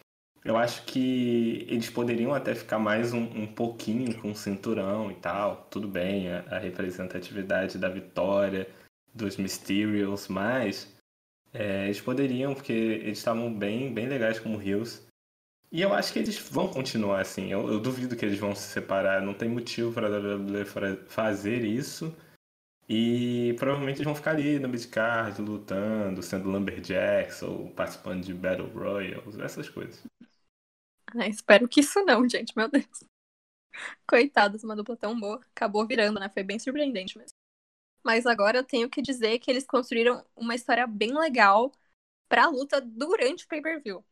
Speaker 4: Eu acho que eles poderiam até ficar mais um, um pouquinho com o cinturão e tal. Tudo bem, a, a representatividade da vitória, dos Mysterios, mas é, eles poderiam, porque eles estavam bem, bem legais como Heels. E eu acho que eles vão continuar assim. Eu, eu duvido que eles vão se separar. Não tem motivo para a WWE fazer isso. E provavelmente eles vão ficar ali no midcard, lutando, sendo Lumberjacks ou participando de Battle Royals, essas coisas.
Speaker 3: Ah, espero que isso não, gente, meu Deus. Coitados, uma dupla tão boa. Acabou virando, né? Foi bem surpreendente mesmo. Mas agora eu tenho que dizer que eles construíram uma história bem legal pra luta durante o pay-per-view.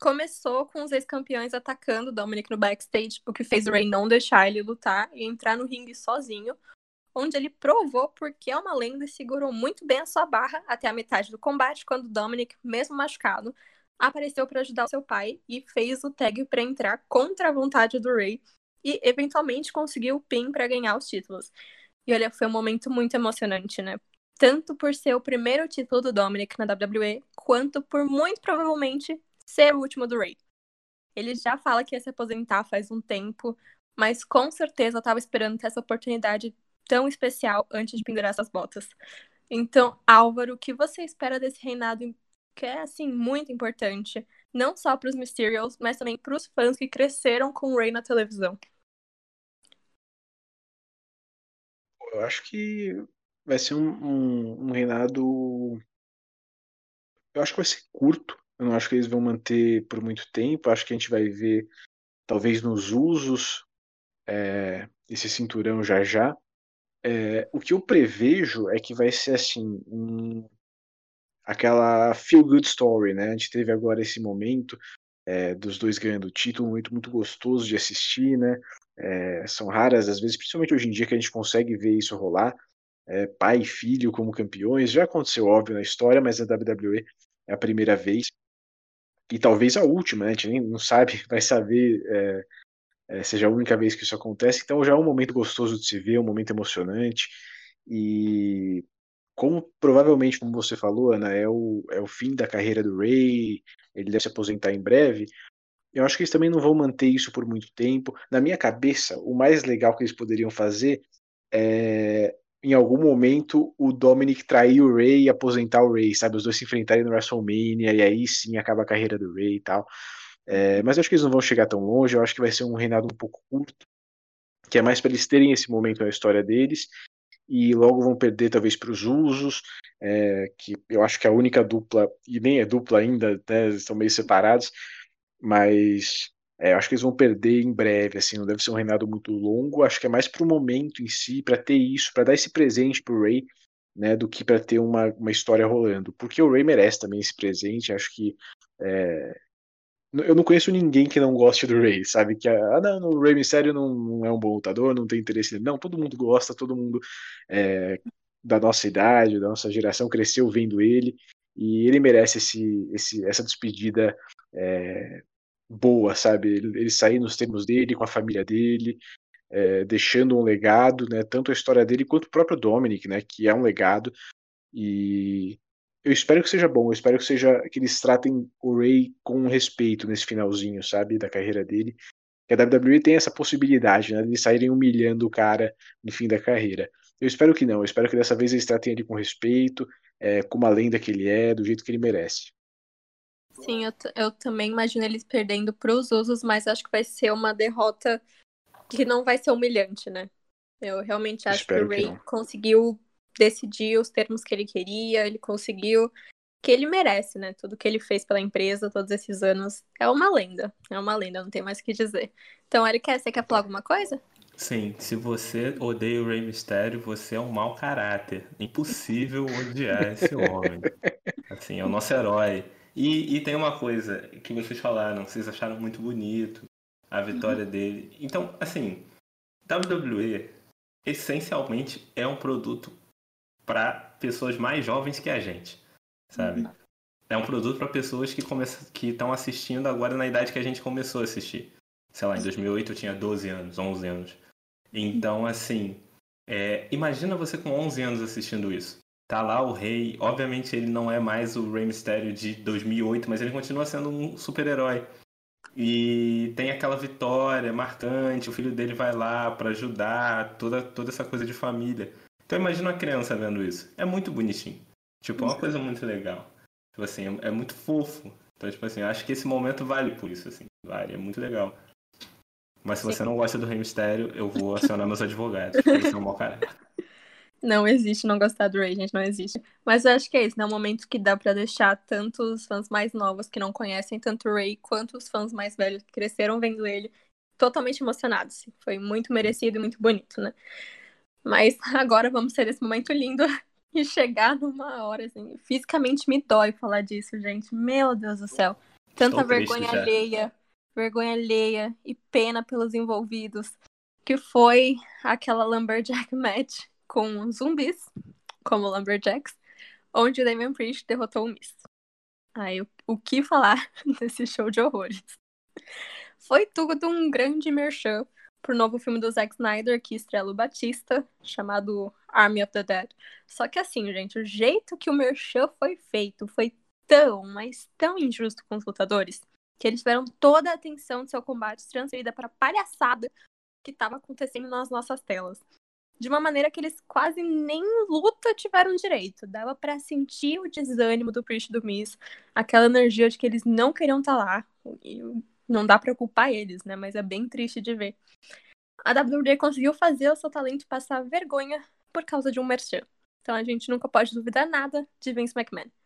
Speaker 3: Começou com os ex-campeões atacando o Dominic no backstage, o que fez o Rey não deixar ele lutar e entrar no ringue sozinho, onde ele provou porque é uma lenda e segurou muito bem a sua barra até a metade do combate, quando Dominic, mesmo machucado, apareceu para ajudar seu pai e fez o tag para entrar contra a vontade do Rey e eventualmente conseguiu o pin para ganhar os títulos. E olha, foi um momento muito emocionante, né? Tanto por ser o primeiro título do Dominic na WWE, quanto por muito provavelmente ser o último do Rey. Ele já fala que ia se aposentar faz um tempo, mas com certeza estava esperando ter essa oportunidade tão especial antes de pendurar essas botas. Então, Álvaro, o que você espera desse reinado que é assim muito importante, não só para os Mysterios, mas também para os fãs que cresceram com o Rey na televisão?
Speaker 5: Eu acho que vai ser um, um, um reinado. Eu acho que vai ser curto. Eu não acho que eles vão manter por muito tempo. Acho que a gente vai ver, talvez nos usos, é, esse cinturão já já. É, o que eu prevejo é que vai ser assim, um, aquela feel good story, né? A gente teve agora esse momento é, dos dois ganhando o título, muito muito gostoso de assistir, né? São raras às vezes, principalmente hoje em dia que a gente consegue ver isso rolar, pai e filho como campeões. Já aconteceu óbvio na história, mas a WWE é a primeira vez e talvez a última, né? A gente nem não sabe, vai saber é, é, seja a única vez que isso acontece. Então já é um momento gostoso de se ver, um momento emocionante. E como provavelmente, como você falou, Ana, é o, é o fim da carreira do Ray, ele deve se aposentar em breve. Eu acho que eles também não vão manter isso por muito tempo. Na minha cabeça, o mais legal que eles poderiam fazer é, em algum momento, o Dominic trair o Ray e aposentar o Ray, sabe? Os dois se enfrentarem no WrestleMania e aí sim acaba a carreira do Ray e tal. É, mas eu acho que eles não vão chegar tão longe, eu acho que vai ser um reinado um pouco curto, que é mais para eles terem esse momento na história deles, e logo vão perder talvez para os Usos, é, que eu acho que é a única dupla, e nem é dupla ainda, né, estão meio separados, mas é, acho que eles vão perder em breve, assim, não deve ser um reinado muito longo, acho que é mais para o momento em si, para ter isso, para dar esse presente para o Ray, né, do que para ter uma, uma história rolando, porque o Ray merece também esse presente, acho que é, eu não conheço ninguém que não goste do Ray, sabe? Que, ah, não, o Ray Mysterio não, não é um bom lutador, não tem interesse nele. Não, todo mundo gosta, todo mundo é, da nossa idade, da nossa geração cresceu vendo ele, e ele merece esse, esse, essa despedida é, boa, sabe? Ele, sair nos termos dele, com a família dele, é, deixando um legado, né? Tanto a história dele quanto o próprio Dominic, né? Que é um legado. E eu espero que seja bom, eu espero que seja que eles tratem o Ray com respeito nesse finalzinho, sabe, da carreira dele. Que a WWE tem essa possibilidade, né, de saírem humilhando o cara no fim da carreira. Eu espero que não, eu espero que dessa vez eles tratem ele com respeito, é, como a lenda que ele é, do jeito que ele merece.
Speaker 3: Sim, eu, eu também imagino eles perdendo para os usos, mas acho que vai ser uma derrota que não vai ser humilhante, né? Eu realmente acho Espero que o Ray que conseguiu decidir os termos que ele queria, ele conseguiu que ele merece, né? Tudo que ele fez pela empresa todos esses anos é uma lenda. É uma lenda, não tem mais o que dizer. Então, Eric, você quer falar alguma coisa?
Speaker 4: Sim, se você odeia o Rey Mysterio, você é um mau caráter. Impossível odiar esse homem. Assim, é o nosso herói. E, e tem uma coisa que vocês falaram, vocês acharam muito bonito a vitória uhum. dele. Então, assim, WWE essencialmente é um produto para pessoas mais jovens que a gente, sabe? Uhum. É um produto para pessoas que que estão assistindo agora na idade que a gente começou a assistir. Sei lá, em 2008 eu tinha 12 anos, 11 anos. Então, assim, é, imagina você com 11 anos assistindo isso. Tá lá o rei, obviamente ele não é mais o Rey Mysterio de 2008, mas ele continua sendo um super-herói. E tem aquela vitória marcante, o filho dele vai lá para ajudar, toda, toda essa coisa de família. Então imagina uma criança vendo isso. É muito bonitinho. Tipo, é uma coisa muito legal. Tipo assim, é, é muito fofo. Então, tipo assim, acho que esse momento vale por isso, assim. Varia, muito legal. Mas se Sim. você não gosta do Rei Mistério, eu vou acionar meus advogados, eles são mau cara.
Speaker 3: Não existe não gostar do Ray, gente, não existe. Mas eu acho que é isso, né? Um momento que dá para deixar tanto os fãs mais novos que não conhecem tanto o Ray, quanto os fãs mais velhos que cresceram vendo ele totalmente emocionados. Foi muito merecido e muito bonito, né? Mas agora vamos ter esse momento lindo e chegar numa hora, assim. Fisicamente me dói falar disso, gente. Meu Deus do céu. Tanta Estou vergonha alheia, vergonha alheia e pena pelos envolvidos. Que foi aquela Lumberjack Match com zumbis, como Lumberjacks, onde o Damian Priest derrotou o Miz. Aí, o, o que falar desse show de horrores? Foi tudo um grande merchan pro novo filme do Zack Snyder, que estrela o Batista, chamado Army of the Dead. Só que assim, gente, o jeito que o merchan foi feito foi tão, mas tão injusto com os lutadores, que eles tiveram toda a atenção de seu combate transferida para palhaçada que estava acontecendo nas nossas telas de uma maneira que eles quase nem luta tiveram direito. Dava para sentir o desânimo do Priest do Miz, aquela energia de que eles não queriam estar tá lá. E não dá pra culpar eles, né? Mas é bem triste de ver. A WWE conseguiu fazer o seu talento passar vergonha por causa de um merchan. Então a gente nunca pode duvidar nada de Vince McMahon.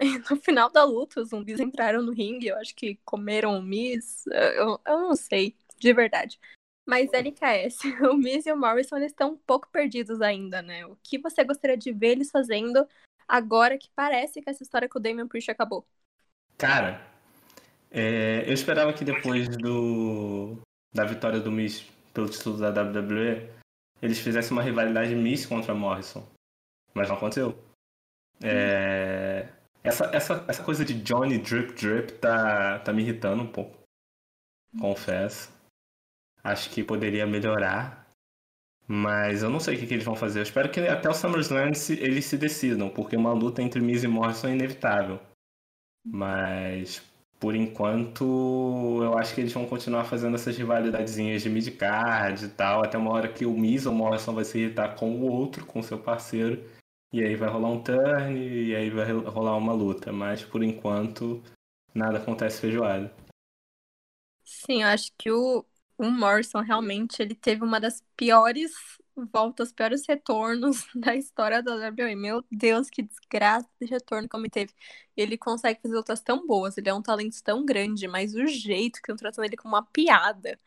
Speaker 3: E no final da luta, os zumbis entraram no ringue, eu acho que comeram o Miz, eu, eu não sei, de verdade. Mas LKS, o Miz e o Morrison eles estão um pouco perdidos ainda, né? O que você gostaria de ver eles fazendo agora que parece que essa história com o Damian Priest acabou?
Speaker 4: Cara, é, eu esperava que depois do da vitória do Miz pelo título da WWE, eles fizessem uma rivalidade Miz contra Morrison. Mas não aconteceu. É, essa, essa, essa coisa de Johnny Drip Drip tá, tá me irritando um pouco. Confesso. Acho que poderia melhorar. Mas eu não sei o que, que eles vão fazer. Eu espero que até o SummerSlam eles se decidam, porque uma luta entre Miz e Morrison é inevitável. Mas por enquanto eu acho que eles vão continuar fazendo essas rivalidadezinhas de midcard e tal, até uma hora que o Miz ou o Morrison vai se irritar com o outro, com o seu parceiro, e aí vai rolar um turn e aí vai rolar uma luta. Mas por enquanto nada acontece feijoada.
Speaker 3: Sim, eu acho que o, o Morrison realmente ele teve uma das piores voltas, piores retornos da história da WWE. Meu Deus, que desgraça de retorno que ele teve. Ele consegue fazer lutas tão boas, ele é um talento tão grande, mas o jeito que estão tratando ele como uma piada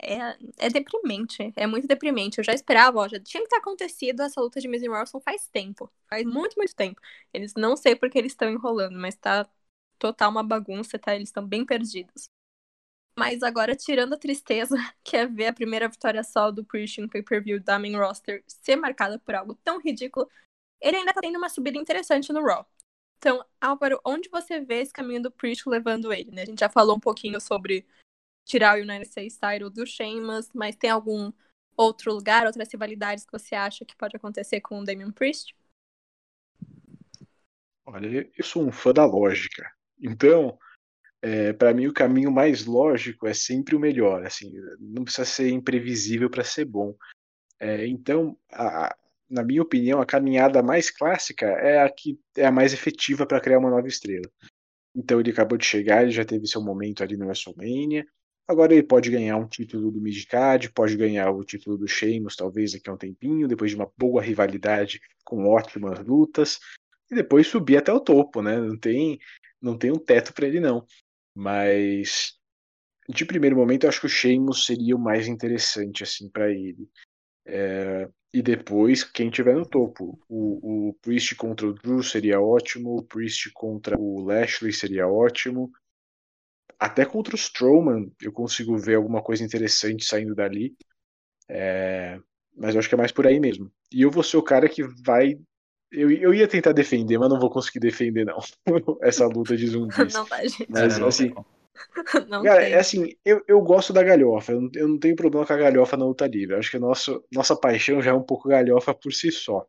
Speaker 3: é, é deprimente. É muito deprimente. Eu já esperava, ó, já tinha que ter acontecido essa luta de Miz e Morrison faz tempo. Faz muito, muito tempo. Eles não sei porque eles estão enrolando, mas tá total uma bagunça, tá? Eles estão bem perdidos. Mas agora, tirando a tristeza, que é ver a primeira vitória só do Priest no pay-per-view da main roster ser marcada por algo tão ridículo, ele ainda tá tendo uma subida interessante no Raw. Então, Álvaro, onde você vê esse caminho do Priest levando ele, né? A gente já falou um pouquinho sobre tirar o United States title do Sheamus, mas tem algum outro lugar, outras rivalidades que você acha que pode acontecer com o Damian Priest?
Speaker 5: Olha, eu sou um fã da lógica. Então, é, para mim o caminho mais lógico é sempre o melhor, assim, não precisa ser imprevisível para ser bom. É, então, a, na minha opinião, a caminhada mais clássica é a que é a mais efetiva para criar uma nova estrela. Então ele acabou de chegar, ele já teve seu momento ali no WrestleMania. Agora ele pode ganhar um título do Midcard, pode ganhar o título do Sheamus, talvez daqui a um tempinho, depois de uma boa rivalidade com ótimas lutas, e depois subir até o topo, né? Não tem, não tem um teto para ele não. Mas de primeiro momento eu acho que o Sheamus seria o mais interessante assim para ele. É, e depois quem tiver no topo, o, o Priest contra o Drew seria ótimo, o Priest contra o Lashley seria ótimo. Até contra o Strowman eu consigo ver alguma coisa interessante saindo dali. É, mas eu acho que é mais por aí mesmo. E eu vou ser o cara que vai eu, eu ia tentar defender, mas não vou conseguir defender, não. Essa luta de zumbis.
Speaker 3: Não vai, gente.
Speaker 5: Mas, assim. Não cara, é assim, eu, eu gosto da galhofa. Eu não, eu não tenho problema com a galhofa na luta livre. Eu acho que nosso, nossa paixão já é um pouco galhofa por si só.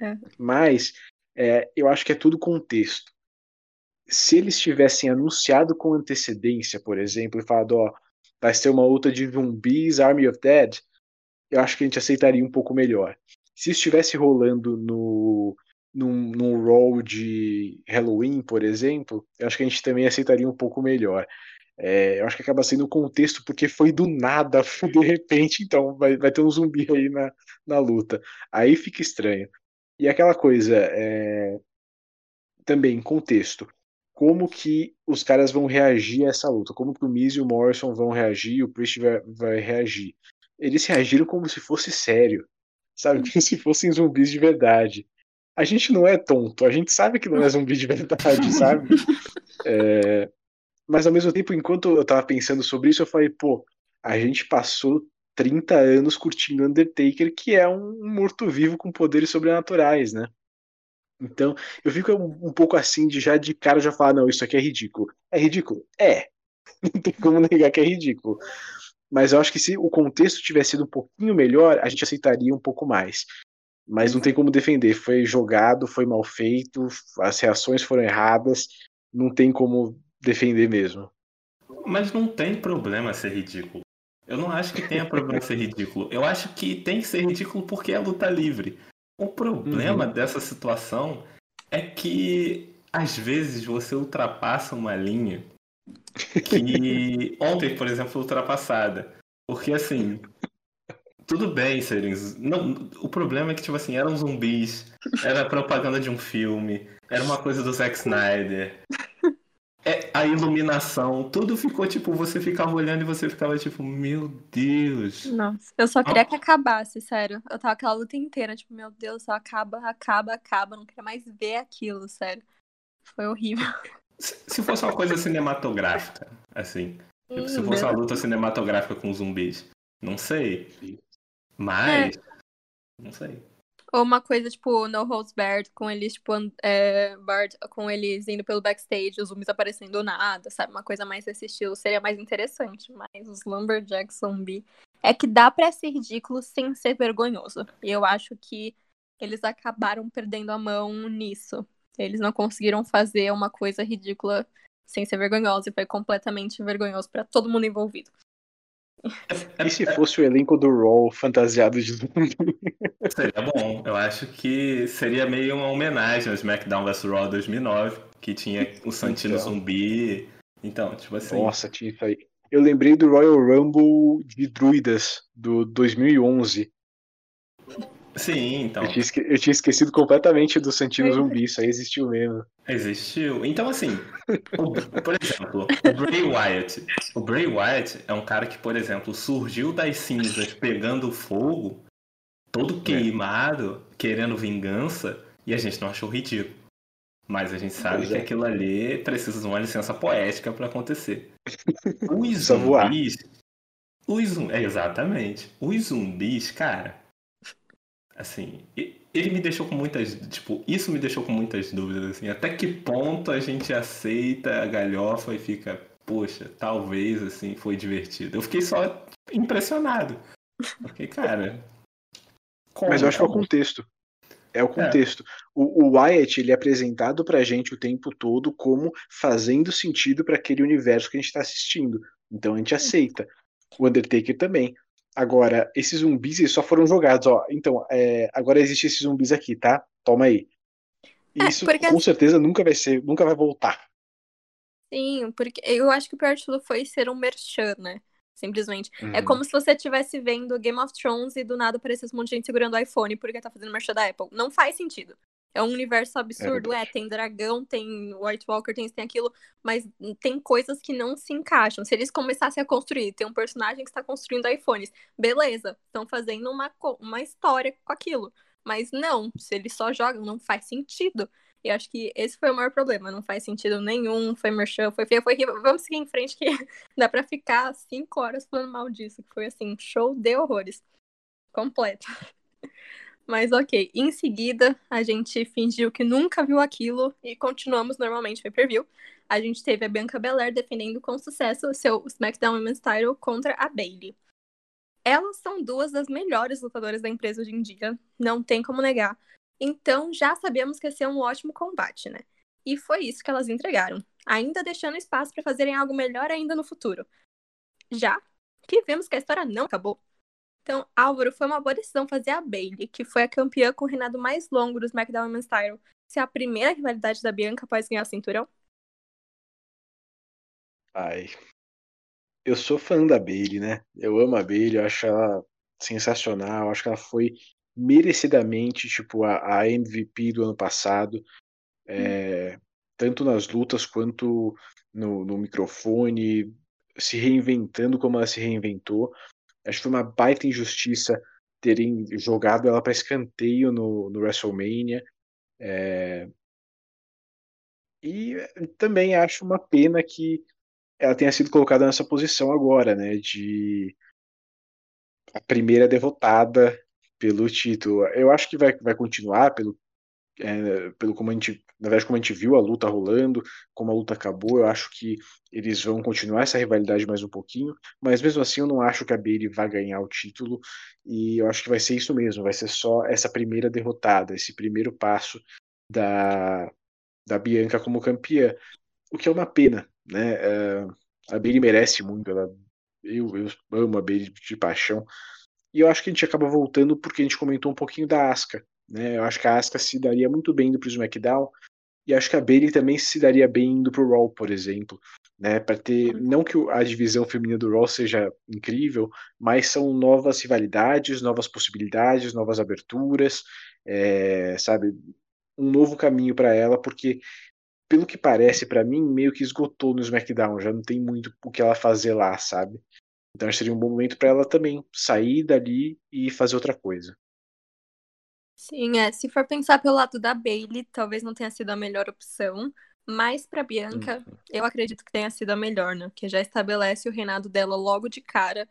Speaker 5: É. Mas é, eu acho que é tudo contexto. Se eles tivessem anunciado com antecedência, por exemplo, e falado, ó, vai ser uma luta de zumbis, Army of Dead, eu acho que a gente aceitaria um pouco melhor se estivesse rolando no num, num roll de Halloween, por exemplo, eu acho que a gente também aceitaria um pouco melhor. É, eu acho que acaba sendo um contexto porque foi do nada, de repente, então vai, vai ter um zumbi aí na, na luta. Aí fica estranho. E aquela coisa, é, também, contexto. Como que os caras vão reagir a essa luta? Como que o Miz e o Morrison vão reagir, o Priest vai, vai reagir? Eles reagiram como se fosse sério, sabe? Como se fossem zumbis de verdade. A gente não é tonto, a gente sabe que não é zumbi de verdade, sabe? É, mas ao mesmo tempo, enquanto eu tava pensando sobre isso, eu falei, pô, a gente passou 30 anos curtindo Undertaker, que é um morto-vivo com poderes sobrenaturais, né? Então, eu fico um, um, pouco assim de já de cara já falar, não, isso aqui é ridículo. É ridículo? É. Não tem como negar que é ridículo. Mas eu acho que se o contexto tivesse sido um pouquinho melhor, a gente aceitaria um pouco mais. Mas não tem como defender. Foi jogado, foi mal feito, as reações foram erradas, não tem como defender mesmo.
Speaker 4: Mas não tem problema ser ridículo. Eu não acho que tenha problema ser ridículo. Eu acho que tem que ser ridículo porque é luta livre. O problema uhum. dessa situação é que às vezes você ultrapassa uma linha que ontem, por exemplo, foi ultrapassada. Porque assim, tudo bem serem. Não, o problema é que, tipo assim, eram zumbis, era propaganda de um filme, era uma coisa do Zack Snyder. É, a iluminação, tudo ficou tipo, você ficava olhando e você ficava tipo, meu Deus.
Speaker 3: Nossa, eu só queria ah. que acabasse, sério. Eu tava aquela luta inteira, tipo, meu Deus, só acaba, acaba, acaba. Não queria mais ver aquilo, sério. Foi horrível.
Speaker 4: Se, se fosse uma coisa cinematográfica, assim. Se fosse uma luta cinematográfica com zumbis. Não sei. Mas. É. Não sei.
Speaker 3: Ou uma coisa, tipo, No Holds Barred, com eles, tipo, é, Bard, com eles indo pelo backstage, os zumbis aparecendo do nada, sabe? Uma coisa mais desse estilo seria mais interessante. Mas os Lumberjacks zumbi. É que dá pra ser ridículo sem ser vergonhoso. E eu acho que eles acabaram perdendo a mão nisso. Eles não conseguiram fazer uma coisa ridícula sem ser vergonhosa. E foi completamente vergonhoso para todo mundo envolvido.
Speaker 5: E se fosse o elenco do Raw fantasiado de zumbi?
Speaker 4: Seria bom. Eu acho que seria meio uma homenagem ao SmackDown vs Raw 2009, que tinha o Santino então. Zumbi. Então, tipo assim.
Speaker 5: Nossa, tinha isso aí. Eu lembrei do Royal Rumble de druidas do 2011.
Speaker 4: Sim, então.
Speaker 5: Eu tinha, esque... eu tinha esquecido completamente do Santino Zumbi, isso aí existiu mesmo.
Speaker 4: Existiu. Então, assim, o, por exemplo, o Bray Wyatt. O Bray Wyatt é um cara que, por exemplo, surgiu das cinzas pegando fogo, todo é. queimado, é. querendo vingança, e a gente não achou ridículo. Mas a gente sabe que é. aquilo ali precisa de uma licença poética para acontecer. Os zumbis. Os zumbis. É, exatamente. Os zumbis, cara assim, ele me deixou com muitas, tipo, isso me deixou com muitas dúvidas, assim, até que ponto a gente aceita a galhofa e fica, poxa, talvez, assim, foi divertido. Eu fiquei só impressionado. Porque, cara...
Speaker 5: Mas eu acho que é o contexto. É o é. contexto. É. O, o, Wyatt, ele é apresentado pra gente o tempo todo como fazendo sentido para aquele universo que a gente tá assistindo. Então a gente aceita. O Undertaker também. Agora, esses zumbis eles só foram jogados, ó. Então, é, agora existe esses zumbis aqui, tá? Toma aí. É, Isso é, com certeza nunca vai ser, nunca vai voltar.
Speaker 3: Sim, porque eu acho que o pior de tudo foi ser um merchan, né? Simplesmente. É uhum. É como se você estivesse vendo Game of Thrones e do nada aparecesse um monte de gente segurando o iPhone porque tá fazendo merchan da Apple. Não faz sentido. É um universo absurdo, é, é, tem dragão, tem White Walker, tem isso, tem aquilo, mas tem coisas que não se encaixam. Se eles começassem a construir, tem um personagem que está construindo iPhones, beleza, estão fazendo uma, uma história com aquilo. Mas não, se eles só jogam, não faz sentido. E acho que esse foi o maior problema, não faz sentido nenhum, foi merchan, foi feio, foi horrível. Vamos seguir em frente que dá pra ficar cinco horas falando mal disso, que foi assim, show de horrores. Completo. Mas ok. Em seguida, a gente fingiu que nunca viu aquilo e continuamos normalmente o pay A gente teve a Bianca Belair defendendo com sucesso o seu SmackDown Women's Title contra a Bayley. Elas são duas das melhores lutadoras da empresa hoje em dia, não tem como negar. Então já sabíamos que ia ser um ótimo combate, né? E foi isso que elas entregaram, ainda deixando espaço para fazerem algo melhor ainda no futuro. Já que vemos que a história não acabou. Então, Álvaro, foi uma boa decisão fazer a Bailey, que foi a campeã com o reinado mais longo do SmackDown Women's Title, ser a primeira rivalidade da Bianca após ganhar o cinturão?
Speaker 5: Ai, eu sou fã da Bailey, né? Eu amo a Bailey, eu acho ela sensacional, acho que ela foi merecidamente, tipo, a, a MVP do ano passado, é, tanto nas lutas quanto no, no microfone, se reinventando como ela se reinventou. Acho que foi uma baita injustiça terem jogado ela para escanteio no, no WrestleMania. É... E também acho uma pena que ela tenha sido colocada nessa posição agora, né? De a primeira derrotada pelo título. Eu acho que vai, vai continuar, pelo, é, pelo como a gente, na verdade, como a gente viu a luta rolando, como a luta acabou, eu acho que eles vão continuar essa rivalidade mais um pouquinho, mas mesmo assim eu não acho que a Bailey vai ganhar o título, e eu acho que vai ser isso mesmo, vai ser só essa primeira derrotada, esse primeiro passo da, da Bianca como campeã, o que é uma pena, né? É, a Bailey merece muito, ela, eu, eu amo a Bailey de paixão, e eu acho que a gente acaba voltando porque a gente comentou um pouquinho da Asuka. Né? Eu acho que a Asuka se daria muito bem indo pro SmackDown. E acho que a Bailey também se daria bem indo pro Raw, por exemplo. Né? Para ter. Não que a divisão feminina do Raw seja incrível, mas são novas rivalidades, novas possibilidades, novas aberturas. É, sabe? Um novo caminho para ela, porque pelo que parece para mim, meio que esgotou no SmackDown, já não tem muito o que ela fazer lá, sabe? Então acho que seria um bom momento para ela também sair dali e fazer outra coisa.
Speaker 3: Sim, é. Se for pensar pelo lado da Bailey, talvez não tenha sido a melhor opção. Mas para Bianca, uhum. eu acredito que tenha sido a melhor, né? Que já estabelece o reinado dela logo de cara.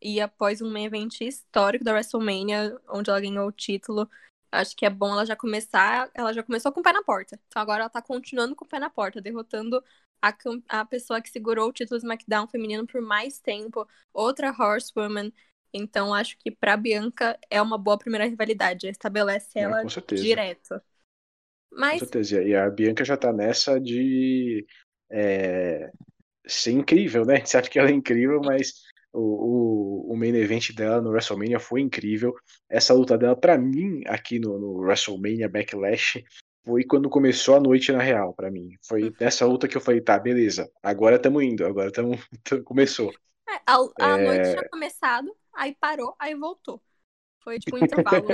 Speaker 3: E após um evento histórico da WrestleMania, onde ela ganhou o título, acho que é bom ela já começar. Ela já começou com o pé na porta. Então agora ela tá continuando com o pé na porta, derrotando a, a pessoa que segurou o título SmackDown feminino por mais tempo, outra Horsewoman. Então acho que pra Bianca é uma boa primeira rivalidade, estabelece ela ah, direto.
Speaker 5: Mas... Com certeza. E a Bianca já tá nessa de é, ser incrível, né? A gente sabe que ela é incrível, mas o, o, o, main event dela no WrestleMania foi incrível. Essa luta dela, para mim, aqui no, no, WrestleMania Backlash, foi quando começou a noite na real, para mim. Foi uhum. nessa luta que eu falei, tá, beleza, agora estamos indo, agora estamos começou.
Speaker 3: É, a, a é... noite tinha começado, aí parou, aí voltou. Foi tipo um intervalo.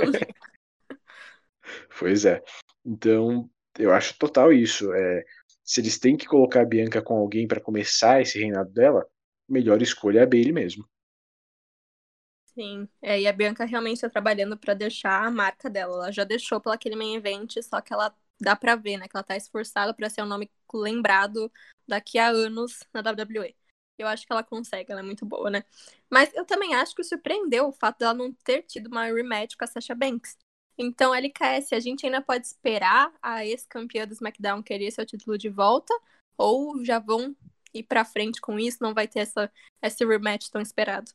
Speaker 5: pois é. Então, eu acho total isso. É, se eles têm que colocar a Bianca com alguém para começar esse reinado dela, melhor escolha é a Bailey mesmo.
Speaker 3: Sim, é, e a Bianca realmente está trabalhando para deixar a marca dela. Ela já deixou pelo aquele main event, só que ela dá pra ver, né, que ela tá esforçada para ser um nome lembrado daqui a anos na WWE. Eu acho que ela consegue, ela é muito boa, né? Mas eu também acho que surpreendeu o fato dela não ter tido uma rematch com a Sasha Banks. Então, LKS, a gente ainda pode esperar a ex-campeã do SmackDown querer seu título de volta? Ou já vão ir pra frente com isso? Não vai ter essa, esse rematch tão esperado?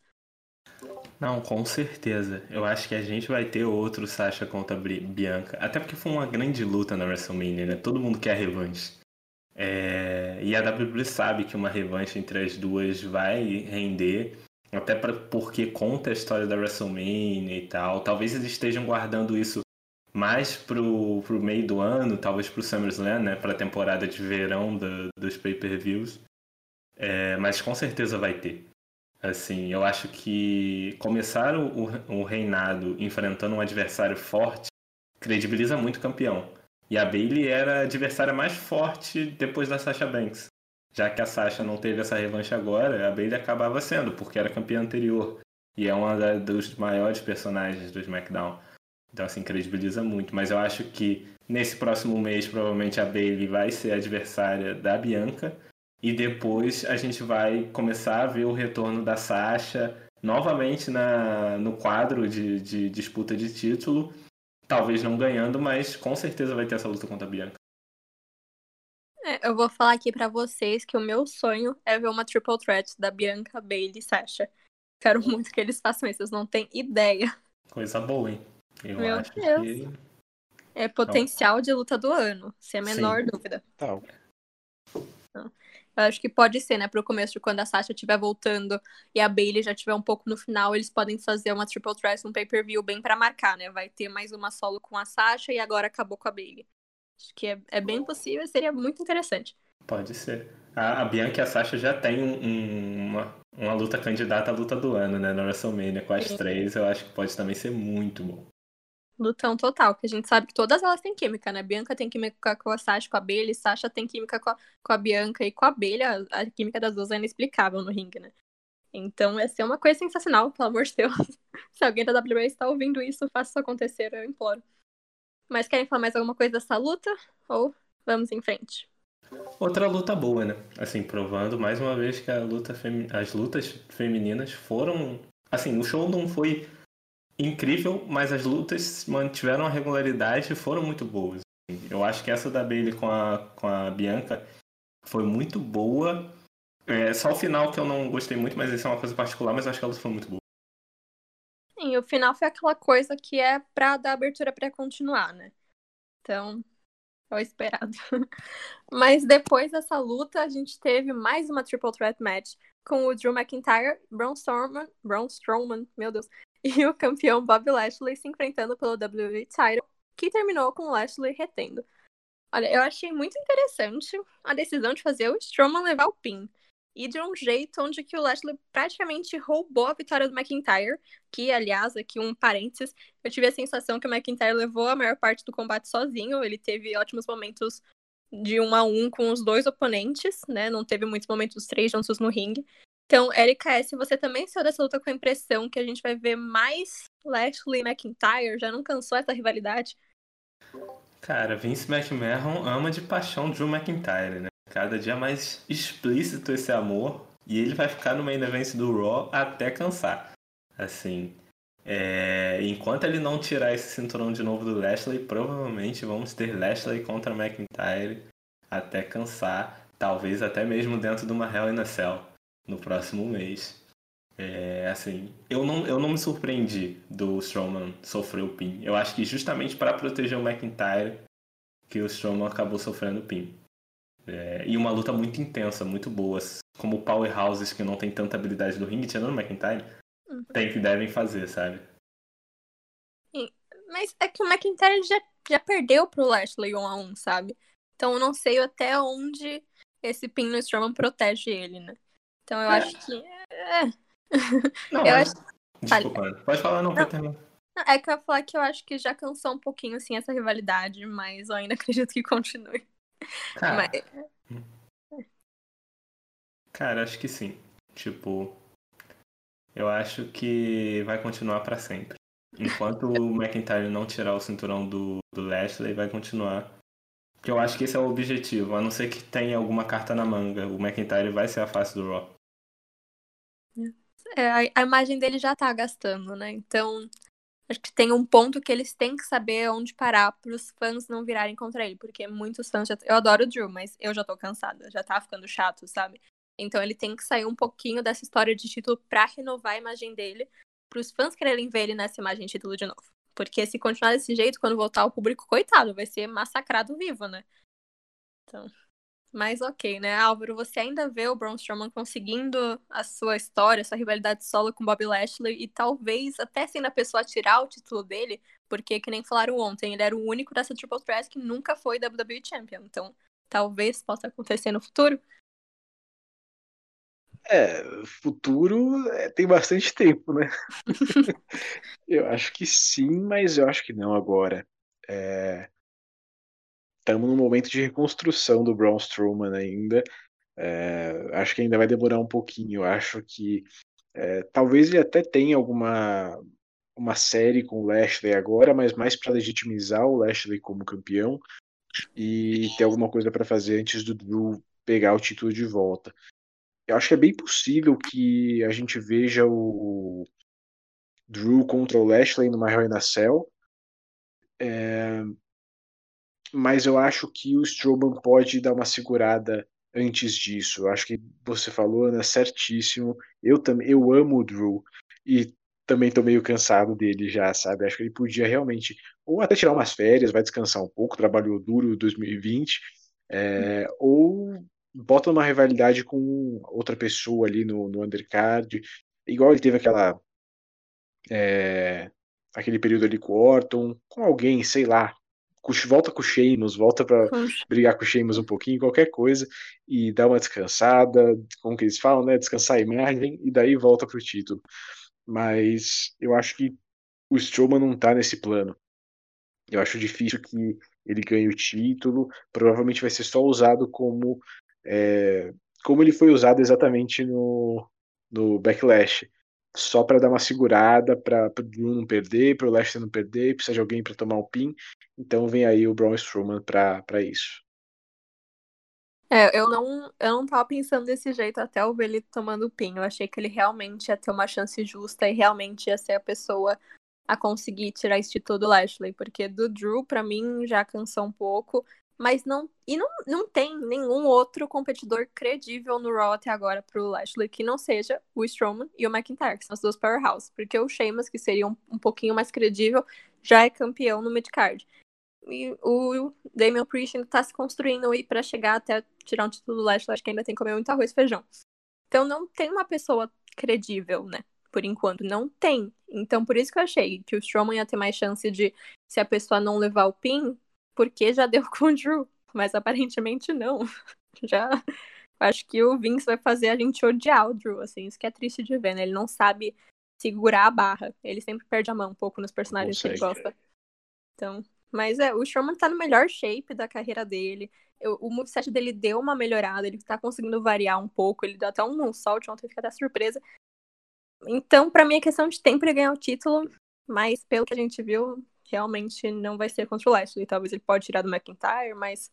Speaker 4: Não, com certeza. Eu acho que a gente vai ter outro Sasha contra Bianca. Até porque foi uma grande luta na WrestleMania, né? Todo mundo quer revanche. É... E a WWE sabe que uma revanche entre as duas vai render. Até pra... porque conta a história da WrestleMania e tal. Talvez eles estejam guardando isso mais pro, pro meio do ano, talvez pro SummerSlam, né? Pra temporada de verão do, dos pay-per-views. É... Mas com certeza vai ter. Assim, eu acho que começar o, o reinado enfrentando um adversário forte credibiliza muito o campeão. E a Bailey era a adversária mais forte depois da Sasha Banks. Já que a Sasha não teve essa revanche agora, a Bailey acabava sendo, porque era campeã anterior. E é uma da, dos maiores personagens do SmackDown. Então, assim, credibiliza muito. Mas eu acho que nesse próximo mês, provavelmente a Bailey vai ser adversária da Bianca. E depois a gente vai começar a ver o retorno da Sasha novamente na, no quadro de, de disputa de título. Talvez não ganhando, mas com certeza vai ter essa luta contra a Bianca.
Speaker 3: É, eu vou falar aqui para vocês que o meu sonho é ver uma triple threat da Bianca, Bailey e Sasha. Quero muito que eles façam isso, vocês não têm ideia.
Speaker 4: Coisa boa, hein?
Speaker 3: Eu meu acho Deus. que. É potencial de luta do ano, sem a menor Sim. dúvida.
Speaker 5: Tá.
Speaker 3: Eu acho que pode ser, né, pro começo, quando a Sasha estiver voltando e a Bailey já estiver um pouco no final, eles podem fazer uma triple threat, um pay-per-view bem para marcar, né? Vai ter mais uma solo com a Sasha e agora acabou com a Bailey. Acho que é, é bem possível, seria muito interessante.
Speaker 4: Pode ser. A, a Bianca e a Sasha já tem um, uma, uma luta candidata à luta do ano, né? Na WrestleMania com as Sim. três, eu acho que pode também ser muito bom.
Speaker 3: Lutão total, porque a gente sabe que todas elas têm química, né? Bianca tem química com a Sasha, com a Abelha, e Sasha tem química com a, com a Bianca e com a Abelha. A química das duas é inexplicável no ringue, né? Então, ia ser uma coisa sensacional, pelo amor de Deus. Se alguém da WWE está ouvindo isso, faça isso acontecer, eu imploro. Mas querem falar mais alguma coisa dessa luta? Ou vamos em frente?
Speaker 4: Outra luta boa, né? Assim, provando mais uma vez que luta as lutas femininas foram. Assim, o show não foi incrível, mas as lutas mantiveram a regularidade e foram muito boas. Eu acho que essa da Bailey com a, com a Bianca foi muito boa. É, só o final que eu não gostei muito, mas isso é uma coisa particular, mas eu acho que a luta foi muito boa.
Speaker 3: Sim, o final foi aquela coisa que é pra dar abertura para continuar, né? Então, é o esperado. Mas depois dessa luta, a gente teve mais uma Triple Threat Match com o Drew McIntyre, Braun Strowman, Braun Strowman, meu Deus, e o campeão Bob Lashley se enfrentando pelo WWE Title, que terminou com Lashley retendo. Olha, eu achei muito interessante a decisão de fazer o Strowman levar o pin. E de um jeito onde que o Lashley praticamente roubou a vitória do McIntyre, que, aliás, aqui um parênteses, eu tive a sensação que o McIntyre levou a maior parte do combate sozinho, ele teve ótimos momentos de um a um com os dois oponentes, né, não teve muitos momentos três juntos no ringue. Então, Erika S., você também saiu dessa luta com a impressão que a gente vai ver mais Lashley e McIntyre? Já não cansou essa rivalidade?
Speaker 4: Cara, Vince McMahon ama de paixão Drew McIntyre, né? Cada dia mais explícito esse amor. E ele vai ficar no main event do Raw até cansar. Assim, é... enquanto ele não tirar esse cinturão de novo do Lashley, provavelmente vamos ter Lashley contra McIntyre até cansar. Talvez até mesmo dentro de uma Hell in a Cell no próximo mês. É, assim, eu não, eu não me surpreendi do Strowman sofrer o pin. Eu acho que justamente para proteger o McIntyre que o Strowman acabou sofrendo o pin. É, e uma luta muito intensa, muito boa. Como powerhouses que não tem tanta habilidade do ringue, tirando o McIntyre, uhum. tem que devem fazer, sabe?
Speaker 3: Mas é que o McIntyre já, já perdeu pro Lashley 1 a 1 sabe? Então eu não sei até onde esse pin no Strowman protege ele, né? Então eu é. acho que. É.
Speaker 4: Não, eu acho... Desculpa, pode falar, não, pode terminar.
Speaker 3: É que eu ia falar que eu acho que já cansou um pouquinho assim essa rivalidade, mas eu ainda acredito que continue.
Speaker 4: Cara, mas... Cara, acho que sim. Tipo, eu acho que vai continuar para sempre. Enquanto o McIntyre não tirar o cinturão do, do Lashley, vai continuar. Porque eu acho que esse é o objetivo. A não ser que tenha alguma carta na manga, o McIntyre vai ser a face do Raw.
Speaker 3: É, a, imagem dele já tá gastando, né? Então, acho que tem um ponto que eles têm que saber onde parar para os fãs não virarem contra ele, porque muitos fãs já... eu adoro o Drew, mas eu já tô cansada, já tá ficando chato, sabe? Então ele tem que sair um pouquinho dessa história de título para renovar a imagem dele, para os fãs quererem ver ele nessa imagem de título de novo. Porque se continuar desse jeito, quando voltar o público, coitado, vai ser massacrado vivo, né? Então, mas ok, né, Álvaro? Você ainda vê o Braun Strowman conseguindo a sua história, sua rivalidade solo com Bob Lashley e talvez até sendo a pessoa tirar o título dele, porque, que nem falaram ontem, ele era o único dessa Triple Threat que nunca foi WWE Champion. Então, talvez possa acontecer no futuro.
Speaker 5: É, futuro é, tem bastante tempo, né? eu acho que sim, mas eu acho que não agora. É, estamos num momento de reconstrução do Braun Strowman ainda. É, acho que ainda vai demorar um pouquinho. Acho que é, talvez ele até tenha alguma uma série com o Lashley agora, mas mais para legitimizar o Lashley como campeão e ter alguma coisa para fazer antes do Drew pegar o título de volta. Eu acho que é bem possível que a gente veja o Drew contra o Lashley numa Hell in a Cell. É, mas eu acho que o Strowman pode dar uma segurada antes disso. Eu acho que você falou, Ana, certíssimo. Eu também, eu amo o Drew e também tô meio cansado dele já, sabe? Acho que ele podia realmente ou até tirar umas férias, vai descansar um pouco, trabalhou duro 2020, é, ou bota uma rivalidade com outra pessoa ali no, no undercard, igual ele teve aquela é, aquele período ali com o Orton, com alguém, sei lá, volta com o Sheamus, volta para brigar com o Sheamus um pouquinho, qualquer coisa, e dá uma descansada, como que eles falam, né? Descansar a imagem, e daí volta pro título. Mas eu acho que o Strowman não tá nesse plano. Eu acho difícil que ele ganhe o título. Provavelmente vai ser só usado como é, como ele foi usado exatamente no, no Backlash. Só para dar uma segurada, para o Drew não perder, para o Lester não perder, precisa de alguém para tomar o pin. Então vem aí o Braun Strowman para isso.
Speaker 3: É, eu não, eu não tava pensando desse jeito até eu ver ele tomando o pin. Eu achei que ele realmente ia ter uma chance justa e realmente ia ser a pessoa a conseguir tirar esse título do Lashley, porque do Drew, para mim, já cansou um pouco, mas não. E não, não tem nenhum outro competidor credível no Raw até agora pro Lashley que não seja o Strowman e o McIntyre, que são os dois powerhouse, porque o Sheamus, que seria um, um pouquinho mais credível, já é campeão no midcard. E o Damian Priest ainda tá se construindo aí para chegar até tirar um título do Lashley, acho que ainda tem que comer muito arroz e feijão. Então não tem uma pessoa credível, né? por enquanto. Não tem. Então, por isso que eu achei que o Strowman ia ter mais chance de, se a pessoa não levar o pin, porque já deu com o Drew. Mas aparentemente não. Já. Acho que o Vince vai fazer a gente odiar o Drew, assim. Isso que é triste de ver, né? Ele não sabe segurar a barra. Ele sempre perde a mão um pouco nos personagens que ele gosta. Então. Mas é, o Strowman tá no melhor shape da carreira dele. Eu, o moveset dele deu uma melhorada, ele tá conseguindo variar um pouco. Ele deu até um moonsault ontem, fica até surpresa. Então, para mim, é questão de tempo ele ganhar o título, mas pelo que a gente viu, realmente não vai ser contra o Lashley. Talvez ele pode tirar do McIntyre, mas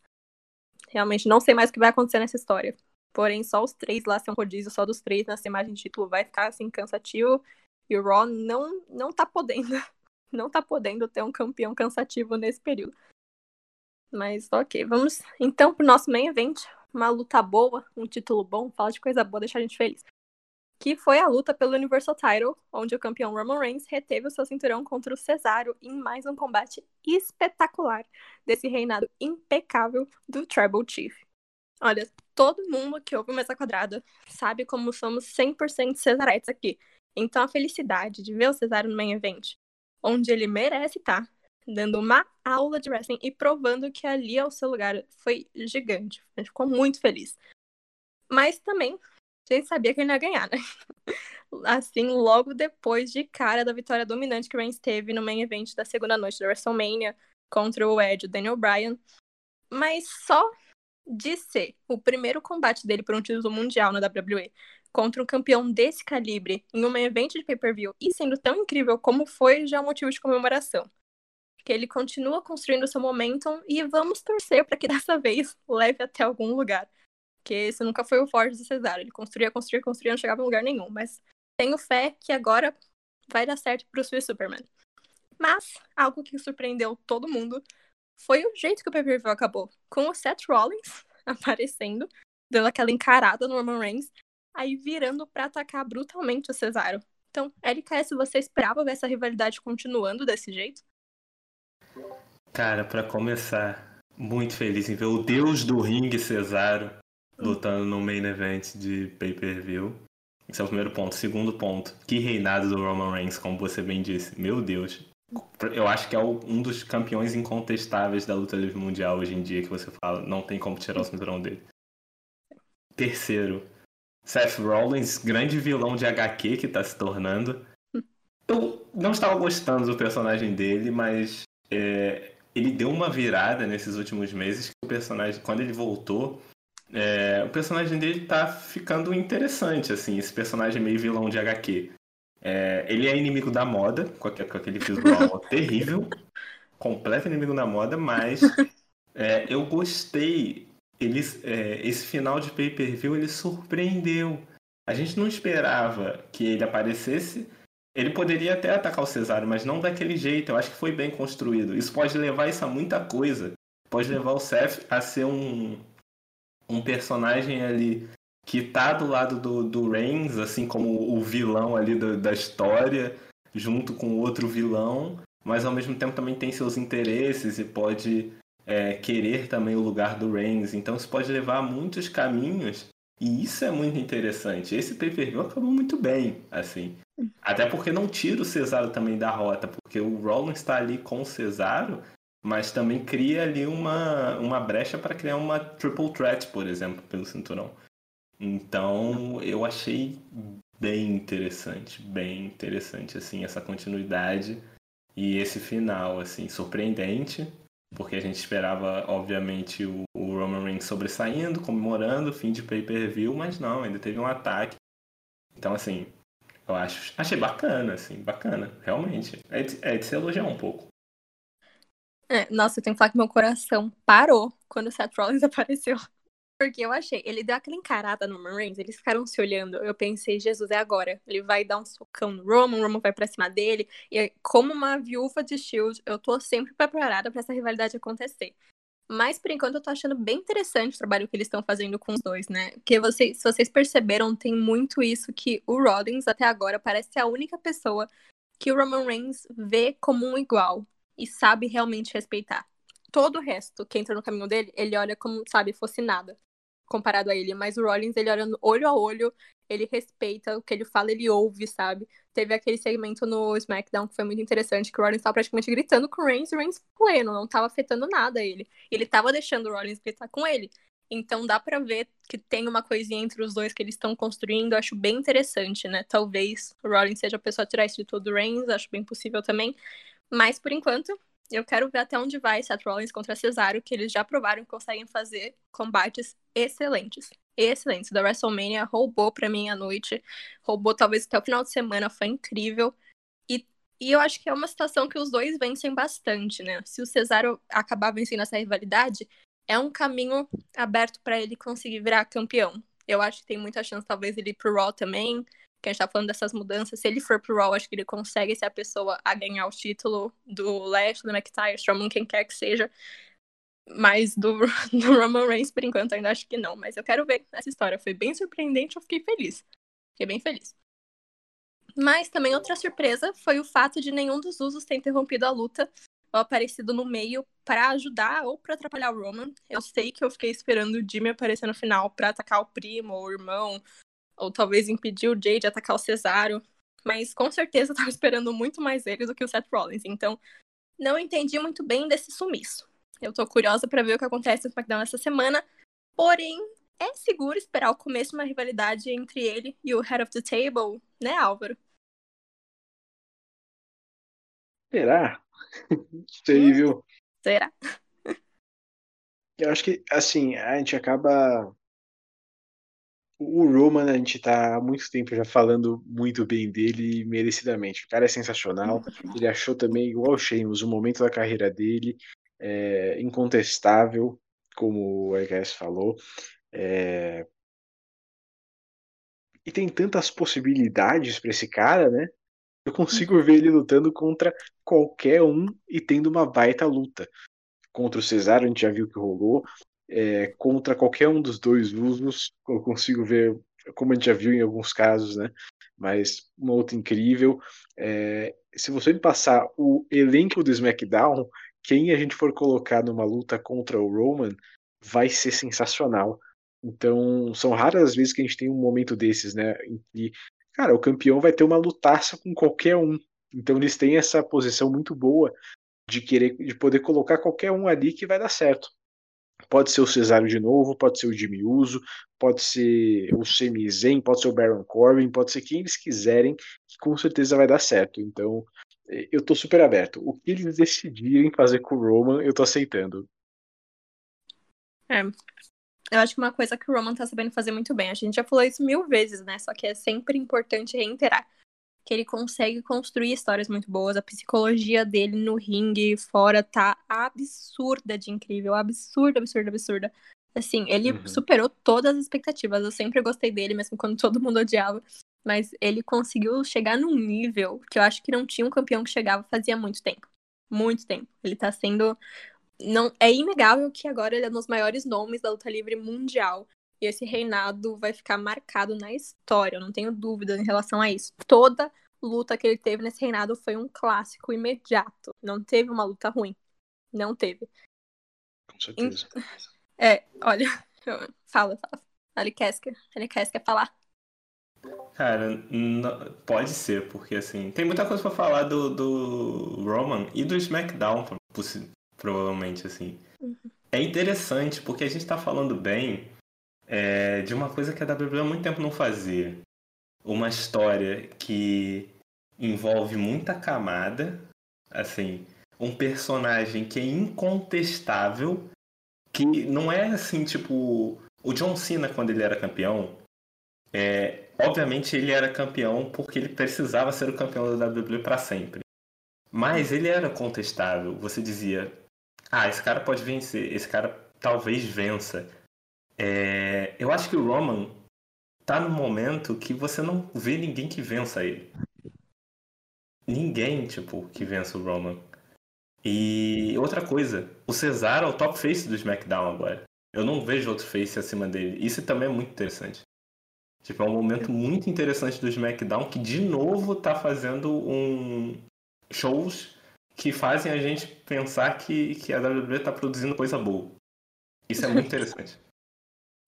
Speaker 3: realmente não sei mais o que vai acontecer nessa história. Porém, só os três lá são rodízio, só dos três nessa imagem de título vai ficar assim cansativo. E o Raw não, não tá podendo. Não tá podendo ter um campeão cansativo nesse período. Mas ok, vamos então pro nosso main event. Uma luta boa, um título bom, fala de coisa boa, deixar a gente feliz que foi a luta pelo Universal Title, onde o campeão Roman Reigns reteve o seu cinturão contra o Cesaro em mais um combate espetacular desse reinado impecável do Tribal Chief. Olha, todo mundo que ouve Mesa Quadrada sabe como somos 100% Cesaretes aqui. Então a felicidade de ver o Cesaro no main event, onde ele merece estar, dando uma aula de wrestling e provando que ali é o seu lugar, foi gigante. A gente ficou muito feliz. Mas também a gente sabia que ele ia ganhar, né? Assim, logo depois de cara da vitória dominante que Reigns teve no main event da segunda noite da WrestleMania contra o Edge, o Daniel Bryan. Mas só de ser o primeiro combate dele por um título mundial na WWE contra um campeão desse calibre em um evento de pay-per-view e sendo tão incrível como foi, já é um motivo de comemoração. Que ele continua construindo seu momentum e vamos torcer para que dessa vez leve até algum lugar. Porque esse nunca foi o forte do Cesaro. Ele construía, construía, construía, não chegava em lugar nenhum. Mas tenho fé que agora vai dar certo pro Swiss Superman. Mas, algo que surpreendeu todo mundo foi o jeito que o pay acabou. Com o Seth Rollins aparecendo, dando aquela encarada no Roman Reigns, aí virando para atacar brutalmente o Cesaro. Então, LKS, você esperava ver essa rivalidade continuando desse jeito?
Speaker 4: Cara, para começar, muito feliz em ver o deus do ringue Cesaro lutando no main event de pay-per-view. Esse é o primeiro ponto. Segundo ponto, que reinado do Roman Reigns, como você bem disse. Meu Deus. Eu acho que é um dos campeões incontestáveis da luta livre mundial hoje em dia, que você fala, não tem como tirar o cinturão dele. Terceiro, Seth Rollins, grande vilão de HQ que tá se tornando. Eu não estava gostando do personagem dele, mas é, ele deu uma virada nesses últimos meses que o personagem, quando ele voltou, é, o personagem dele tá ficando interessante, assim, esse personagem meio vilão de HQ. É, ele é inimigo da moda, com aquele visual terrível, completo inimigo da moda, mas é, eu gostei. Eles, é, esse final de pay-per-view ele surpreendeu. A gente não esperava que ele aparecesse. Ele poderia até atacar o Cesário, mas não daquele jeito. Eu acho que foi bem construído. Isso pode levar isso a muita coisa. Pode levar o Seth a ser um, um personagem ali que tá do lado do, do Reigns, assim como o vilão ali do, da história, junto com outro vilão, mas ao mesmo tempo também tem seus interesses e pode é, querer também o lugar do Reigns. Então isso pode levar a muitos caminhos e isso é muito interessante. Esse pay-per-view acabou muito bem, assim. Até porque não tira o Cesaro também da rota, porque o Rollins está ali com o Cesaro mas também cria ali uma, uma brecha para criar uma triple threat, por exemplo, pelo cinturão. Então, eu achei bem interessante, bem interessante, assim, essa continuidade e esse final, assim, surpreendente, porque a gente esperava, obviamente, o, o Roman Reigns sobressaindo, comemorando, fim de pay-per-view, mas não, ainda teve um ataque. Então, assim, eu acho, achei bacana, assim, bacana, realmente. É de, é de se elogiar um pouco.
Speaker 3: É, nossa, eu tenho que falar que meu coração parou quando o Seth Rollins apareceu. Porque eu achei, ele deu aquela encarada no Roman Reigns, eles ficaram se olhando. Eu pensei, Jesus, é agora. Ele vai dar um socão no Roman, o Roman vai pra cima dele. E como uma viúva de Shield, eu tô sempre preparada para essa rivalidade acontecer. Mas por enquanto eu tô achando bem interessante o trabalho que eles estão fazendo com os dois, né? Porque vocês, se vocês perceberam, tem muito isso que o Rollins até agora parece ser a única pessoa que o Roman Reigns vê como um igual e sabe realmente respeitar. Todo o resto que entra no caminho dele, ele olha como, sabe, fosse nada comparado a ele, mas o Rollins, ele olha olho a olho, ele respeita o que ele fala, ele ouve, sabe? Teve aquele segmento no SmackDown que foi muito interessante, que o Rollins tava praticamente gritando com o Reigns, o Reigns pleno, não tava afetando nada ele. Ele tava deixando o Rollins gritar com ele. Então dá para ver que tem uma coisinha entre os dois que eles estão construindo, acho bem interessante, né? Talvez o Rollins seja a pessoa a tirar esse título do Reigns, acho bem possível também. Mas por enquanto, eu quero ver até onde vai Seth Rollins contra Cesaro, que eles já provaram que conseguem fazer combates excelentes. Excelentes. Da WrestleMania roubou pra mim a noite. Roubou talvez até o final de semana, foi incrível. E, e eu acho que é uma situação que os dois vencem bastante, né? Se o Cesaro acabar vencendo essa rivalidade, é um caminho aberto para ele conseguir virar campeão. Eu acho que tem muita chance, talvez, ele ir pro Raw também que a gente tá falando dessas mudanças, se ele for pro Raw, acho que ele consegue ser a pessoa a ganhar o título do Lash, do McIntyre, Strowman, quem quer que seja. Mas do, do Roman Reigns, por enquanto, ainda acho que não. Mas eu quero ver essa história. Foi bem surpreendente, eu fiquei feliz. Fiquei bem feliz. Mas também outra surpresa foi o fato de nenhum dos usos ter interrompido a luta ou aparecido no meio para ajudar ou para atrapalhar o Roman. Eu sei que eu fiquei esperando o Jimmy aparecer no final para atacar o primo ou o irmão ou talvez impedir o Jay de atacar o Cesaro. Mas com certeza eu tava esperando muito mais ele do que o Seth Rollins. Então, não entendi muito bem desse sumiço. Eu tô curiosa para ver o que acontece no SmackDown essa semana. Porém, é seguro esperar o começo de uma rivalidade entre ele e o Head of the Table, né, Álvaro?
Speaker 5: Será? Sei, viu?
Speaker 3: Será?
Speaker 5: Eu acho que, assim, a gente acaba o Roman, a gente tá há muito tempo já falando muito bem dele, merecidamente. O cara é sensacional. Ele achou também, igual o Sheamus, o momento da carreira dele é incontestável, como o RKS falou. É... E tem tantas possibilidades para esse cara, né? Eu consigo ver ele lutando contra qualquer um e tendo uma baita luta. Contra o Cesaro, a gente já viu que rolou é, contra qualquer um dos dois usos. Eu consigo ver, como a gente já viu em alguns casos, né? Mas uma outra incrível. É, se você me passar o elenco do SmackDown, quem a gente for colocar numa luta contra o Roman vai ser sensacional. Então, são raras as vezes que a gente tem um momento desses, né? Em que, cara, o campeão vai ter uma lutaça com qualquer um. Então, eles têm essa posição muito boa de querer, de poder colocar qualquer um ali que vai dar certo. Pode ser o Cesário de novo, pode ser o Jimmy Uso, pode ser o Sami pode ser o Baron Corbin, pode ser quem eles quiserem, que com certeza vai dar certo. Então, é, eu tô super aberto. O que eles decidirem fazer com o Roman, eu tô aceitando.
Speaker 3: É. Eu acho que uma coisa que o Roman tá sabendo fazer muito bem, a gente já falou isso mil vezes, né? Só que é sempre importante reiterar que ele consegue construir histórias muito boas. A psicologia dele no ringue fora tá absurda de incrível, absurda, absurda, absurda. Assim, ele uhum. superou todas as expectativas. Eu sempre gostei dele, mesmo quando todo mundo odiava. Mas ele conseguiu chegar num nível que eu acho que não tinha um campeão que chegava fazia muito tempo. Muito tempo. Ele tá sendo. Não, é inegável que agora ele é um dos maiores nomes da luta livre mundial. E esse reinado vai ficar marcado na história, eu não tenho dúvida em relação a isso. Toda luta que ele teve nesse reinado foi um clássico imediato. Não teve uma luta ruim. Não teve.
Speaker 5: Com certeza.
Speaker 3: É, olha, fala, fala. Ele quer, ele quer, quer falar.
Speaker 4: Cara, não, pode ser, porque assim, tem muita coisa para falar do, do Roman e do SmackDown, provavelmente, assim.
Speaker 3: Uhum.
Speaker 4: É interessante porque a gente tá falando bem é, de uma coisa que a WWE há muito tempo não fazia. Uma história que envolve muita camada, assim, um personagem que é incontestável, que não é assim, tipo, o John Cena quando ele era campeão, é, obviamente ele era campeão porque ele precisava ser o campeão da WWE para sempre. Mas ele era contestável. Você dizia, ah, esse cara pode vencer, esse cara talvez vença. É, eu acho que o Roman tá no momento que você não vê ninguém que vença ele. Ninguém, tipo, que vença o Roman. E outra coisa, o Cesaro é o top face do SmackDown agora. Eu não vejo outro face acima dele. Isso também é muito interessante. Tipo, é um momento muito interessante do SmackDown que de novo tá fazendo um shows que fazem a gente pensar que, que a WWE tá produzindo coisa boa. Isso é muito interessante.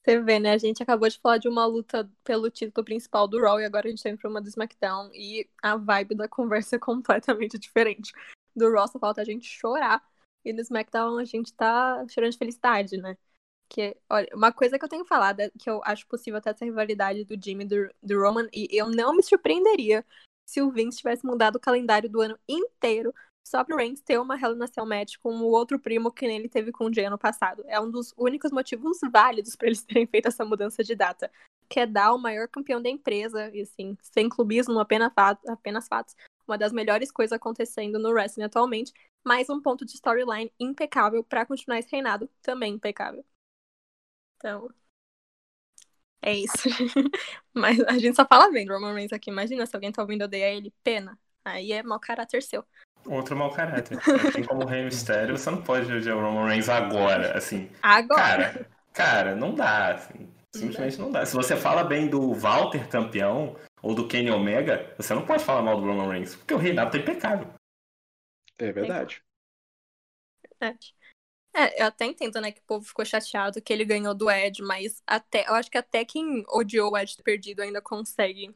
Speaker 3: Você vê, né? A gente acabou de falar de uma luta pelo título principal do Raw e agora a gente tá pra uma do SmackDown e a vibe da conversa é completamente diferente. Do Raw só falta a gente chorar e no SmackDown a gente tá chorando de felicidade, né? Que, olha, uma coisa que eu tenho falado é que eu acho possível até essa rivalidade do Jimmy do, do Roman e eu não me surpreenderia se o Vince tivesse mudado o calendário do ano inteiro só pro Reigns ter uma relação match com o outro primo que nem ele teve com o Jay ano passado. É um dos únicos motivos válidos para eles terem feito essa mudança de data. Que é dar o maior campeão da empresa, e assim, sem clubismo, apenas, fatos, apenas fatos. Uma das melhores coisas acontecendo no wrestling atualmente. Mais um ponto de storyline impecável para continuar esse reinado, também impecável. Então, é isso. Mas a gente só fala bem do Roman Reigns aqui. Imagina se alguém tá ouvindo odeia ele. Pena. Aí é mau caráter seu.
Speaker 4: Outro mau caráter. Assim como o Rei Mistério, você não pode odiar o Roman Reigns agora, assim.
Speaker 3: Agora.
Speaker 4: Cara, cara, não dá, assim. Simplesmente não dá. Se você fala bem do Walter campeão ou do Kenny Omega, você não pode falar mal do Roman Reigns, porque o reinado tá impecável.
Speaker 5: É verdade.
Speaker 3: Verdade. É, eu até entendo, né, que o povo ficou chateado que ele ganhou do Ed, mas até, eu acho que até quem odiou o Ed perdido ainda consegue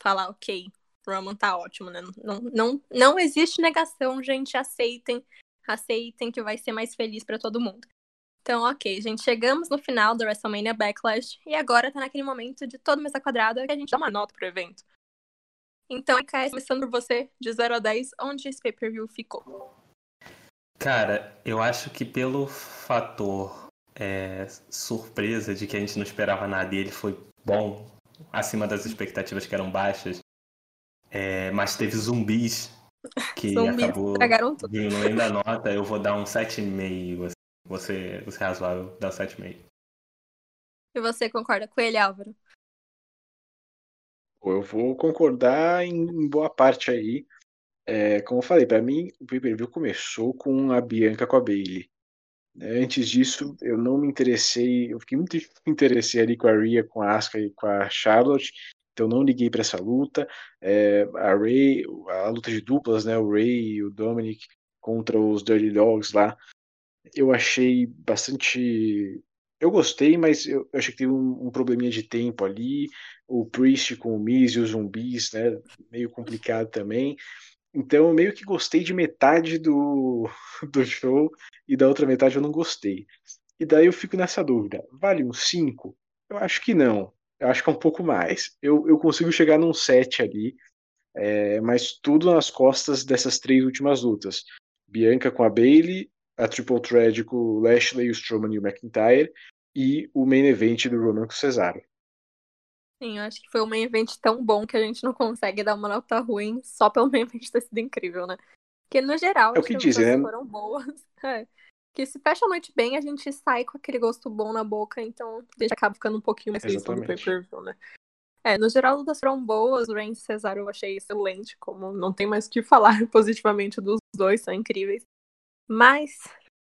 Speaker 3: falar, ok, Roman tá ótimo, né? Não, não, não existe negação, gente. Aceitem. Aceitem que vai ser mais feliz para todo mundo. Então, ok, gente, chegamos no final da WrestleMania Backlash e agora tá naquele momento de toda mesa quadrada que a gente dá uma nota pro evento. Então, Kai, começando por você, de 0 a 10, onde esse pay-per-view ficou?
Speaker 4: Cara, eu acho que pelo fator é, surpresa de que a gente não esperava nada e ele foi bom, acima das expectativas que eram baixas, é, mas teve zumbis que
Speaker 3: Zumbis
Speaker 4: acabou diminuindo da nota. Eu vou dar um 7,5. Você, você é razoável, dá um 7,5.
Speaker 3: E você concorda com ele, Álvaro?
Speaker 5: Eu vou concordar em, boa parte aí. É, como eu falei, para mim o pay-per-view começou com a Bianca com a Bailey. né? Antes disso, eu não me interessei, eu fiquei muito interessei ali com a Rhea, com a Asuka e com a Charlotte, então não liguei para essa luta. É, a Ray, a luta de duplas, né, o Ray e o Dominic contra os Dirty Dogs lá, eu achei bastante. Eu gostei, mas eu achei que teve um, um probleminha de tempo ali. O Priest com o Miz e os zumbis, né? Meio complicado também. Então, eu meio que gostei de metade do, do show e da outra metade eu não gostei. E daí eu fico nessa dúvida: vale um 5? Eu acho que não. Eu acho que é um pouco mais. Eu, eu consigo chegar num 7 ali, é, mas tudo nas costas dessas três últimas lutas. Bianca com a Bailey, a Triple Threat com o Lashley, o Strowman e o McIntyre, e o main event do Roman com o Cesaro.
Speaker 3: Sim, eu acho que foi um main event tão bom que a gente não consegue dar uma nota ruim só pelo main event ter sido incrível, né? Porque no geral,
Speaker 5: É o que
Speaker 3: as
Speaker 5: dizem, né?
Speaker 3: foram boas. É. Que se fecha a noite bem, a gente sai com aquele gosto bom na boca, então a gente acaba ficando um pouquinho mais feliz no pay-per-view, né? É, no geral, as lutas foram boas. O e Cesaro eu achei excelente, como não tem mais o que falar positivamente dos dois, são incríveis. Mas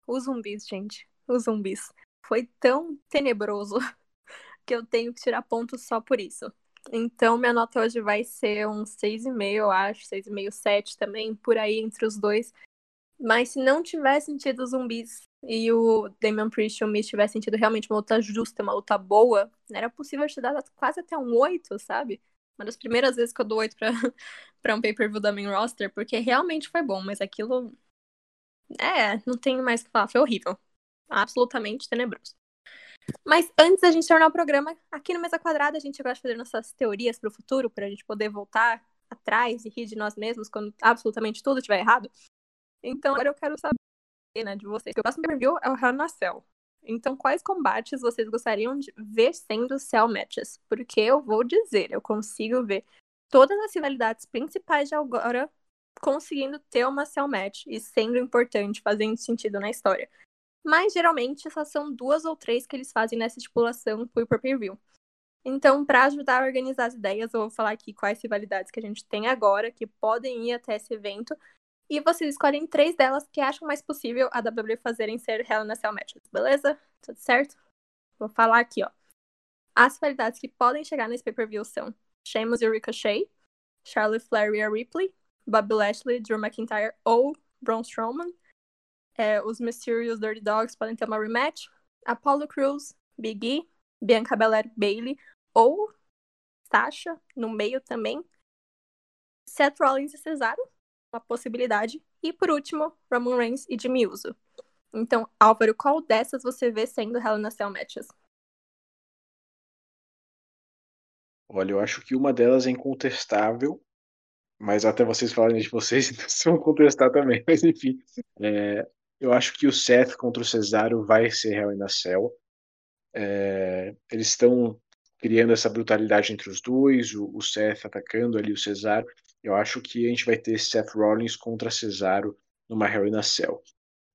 Speaker 3: os zumbis, gente, os zumbis, foi tão tenebroso que eu tenho que tirar pontos só por isso. Então, minha nota hoje vai ser um 6,5, eu acho, 6,5, 7 também, por aí entre os dois. Mas se não tivesse tido os zumbis e o Damian Priest e o Miz tivessem tido realmente uma luta justa, uma luta boa, era possível te dar quase até um 8, sabe? Uma das primeiras vezes que eu dou 8 pra, pra um pay-per-view da main roster, porque realmente foi bom, mas aquilo É, não tenho mais o que falar. Foi horrível. Absolutamente tenebroso. Mas antes da gente tornar o programa, aqui no Mesa Quadrada, a gente gosta de fazer nossas teorias para o futuro, para a gente poder voltar atrás e rir de nós mesmos quando absolutamente tudo estiver errado. Então, agora eu quero saber né, de vocês. O próximo review é o Hell Cell. Então, quais combates vocês gostariam de ver sendo Cell Matches? Porque eu vou dizer, eu consigo ver todas as finalidades principais de agora conseguindo ter uma Cell Match e sendo importante, fazendo sentido na história. Mas geralmente só são duas ou três que eles fazem nessa estipulação por pay-per-view. Então, para ajudar a organizar as ideias, eu vou falar aqui quais rivalidades que a gente tem agora que podem ir até esse evento e vocês escolhem três delas que acham mais possível a WWE fazerem ser Hell in a Cell matches, beleza? Tudo certo? Vou falar aqui, ó. As rivalidades que podem chegar nesse pay-per-view são Sheamus e Ricochet, Charlotte Flair e Ripley, Bobby Lashley, Drew McIntyre ou Braun Strowman. É, os Mysterious Dirty Dogs podem ter uma rematch. Apollo Crews, Big E, Bianca Belair, Bailey ou Sasha no meio também. Seth Rollins e Cesaro, uma possibilidade. E por último, Roman Reigns e Jimmy Uso. Então, Álvaro, qual dessas você vê sendo Hell in a Cell matches?
Speaker 5: Olha, eu acho que uma delas é incontestável, mas até vocês falarem de vocês, então vocês vão contestar também. Mas enfim, é, eu acho que o Seth contra o Cesaro vai ser Hell in a Cell. É, eles estão criando essa brutalidade entre os dois, o, o Seth atacando ali o Cesaro. Eu acho que a gente vai ter Seth Rollins contra Cesaro numa Hell in a Cell.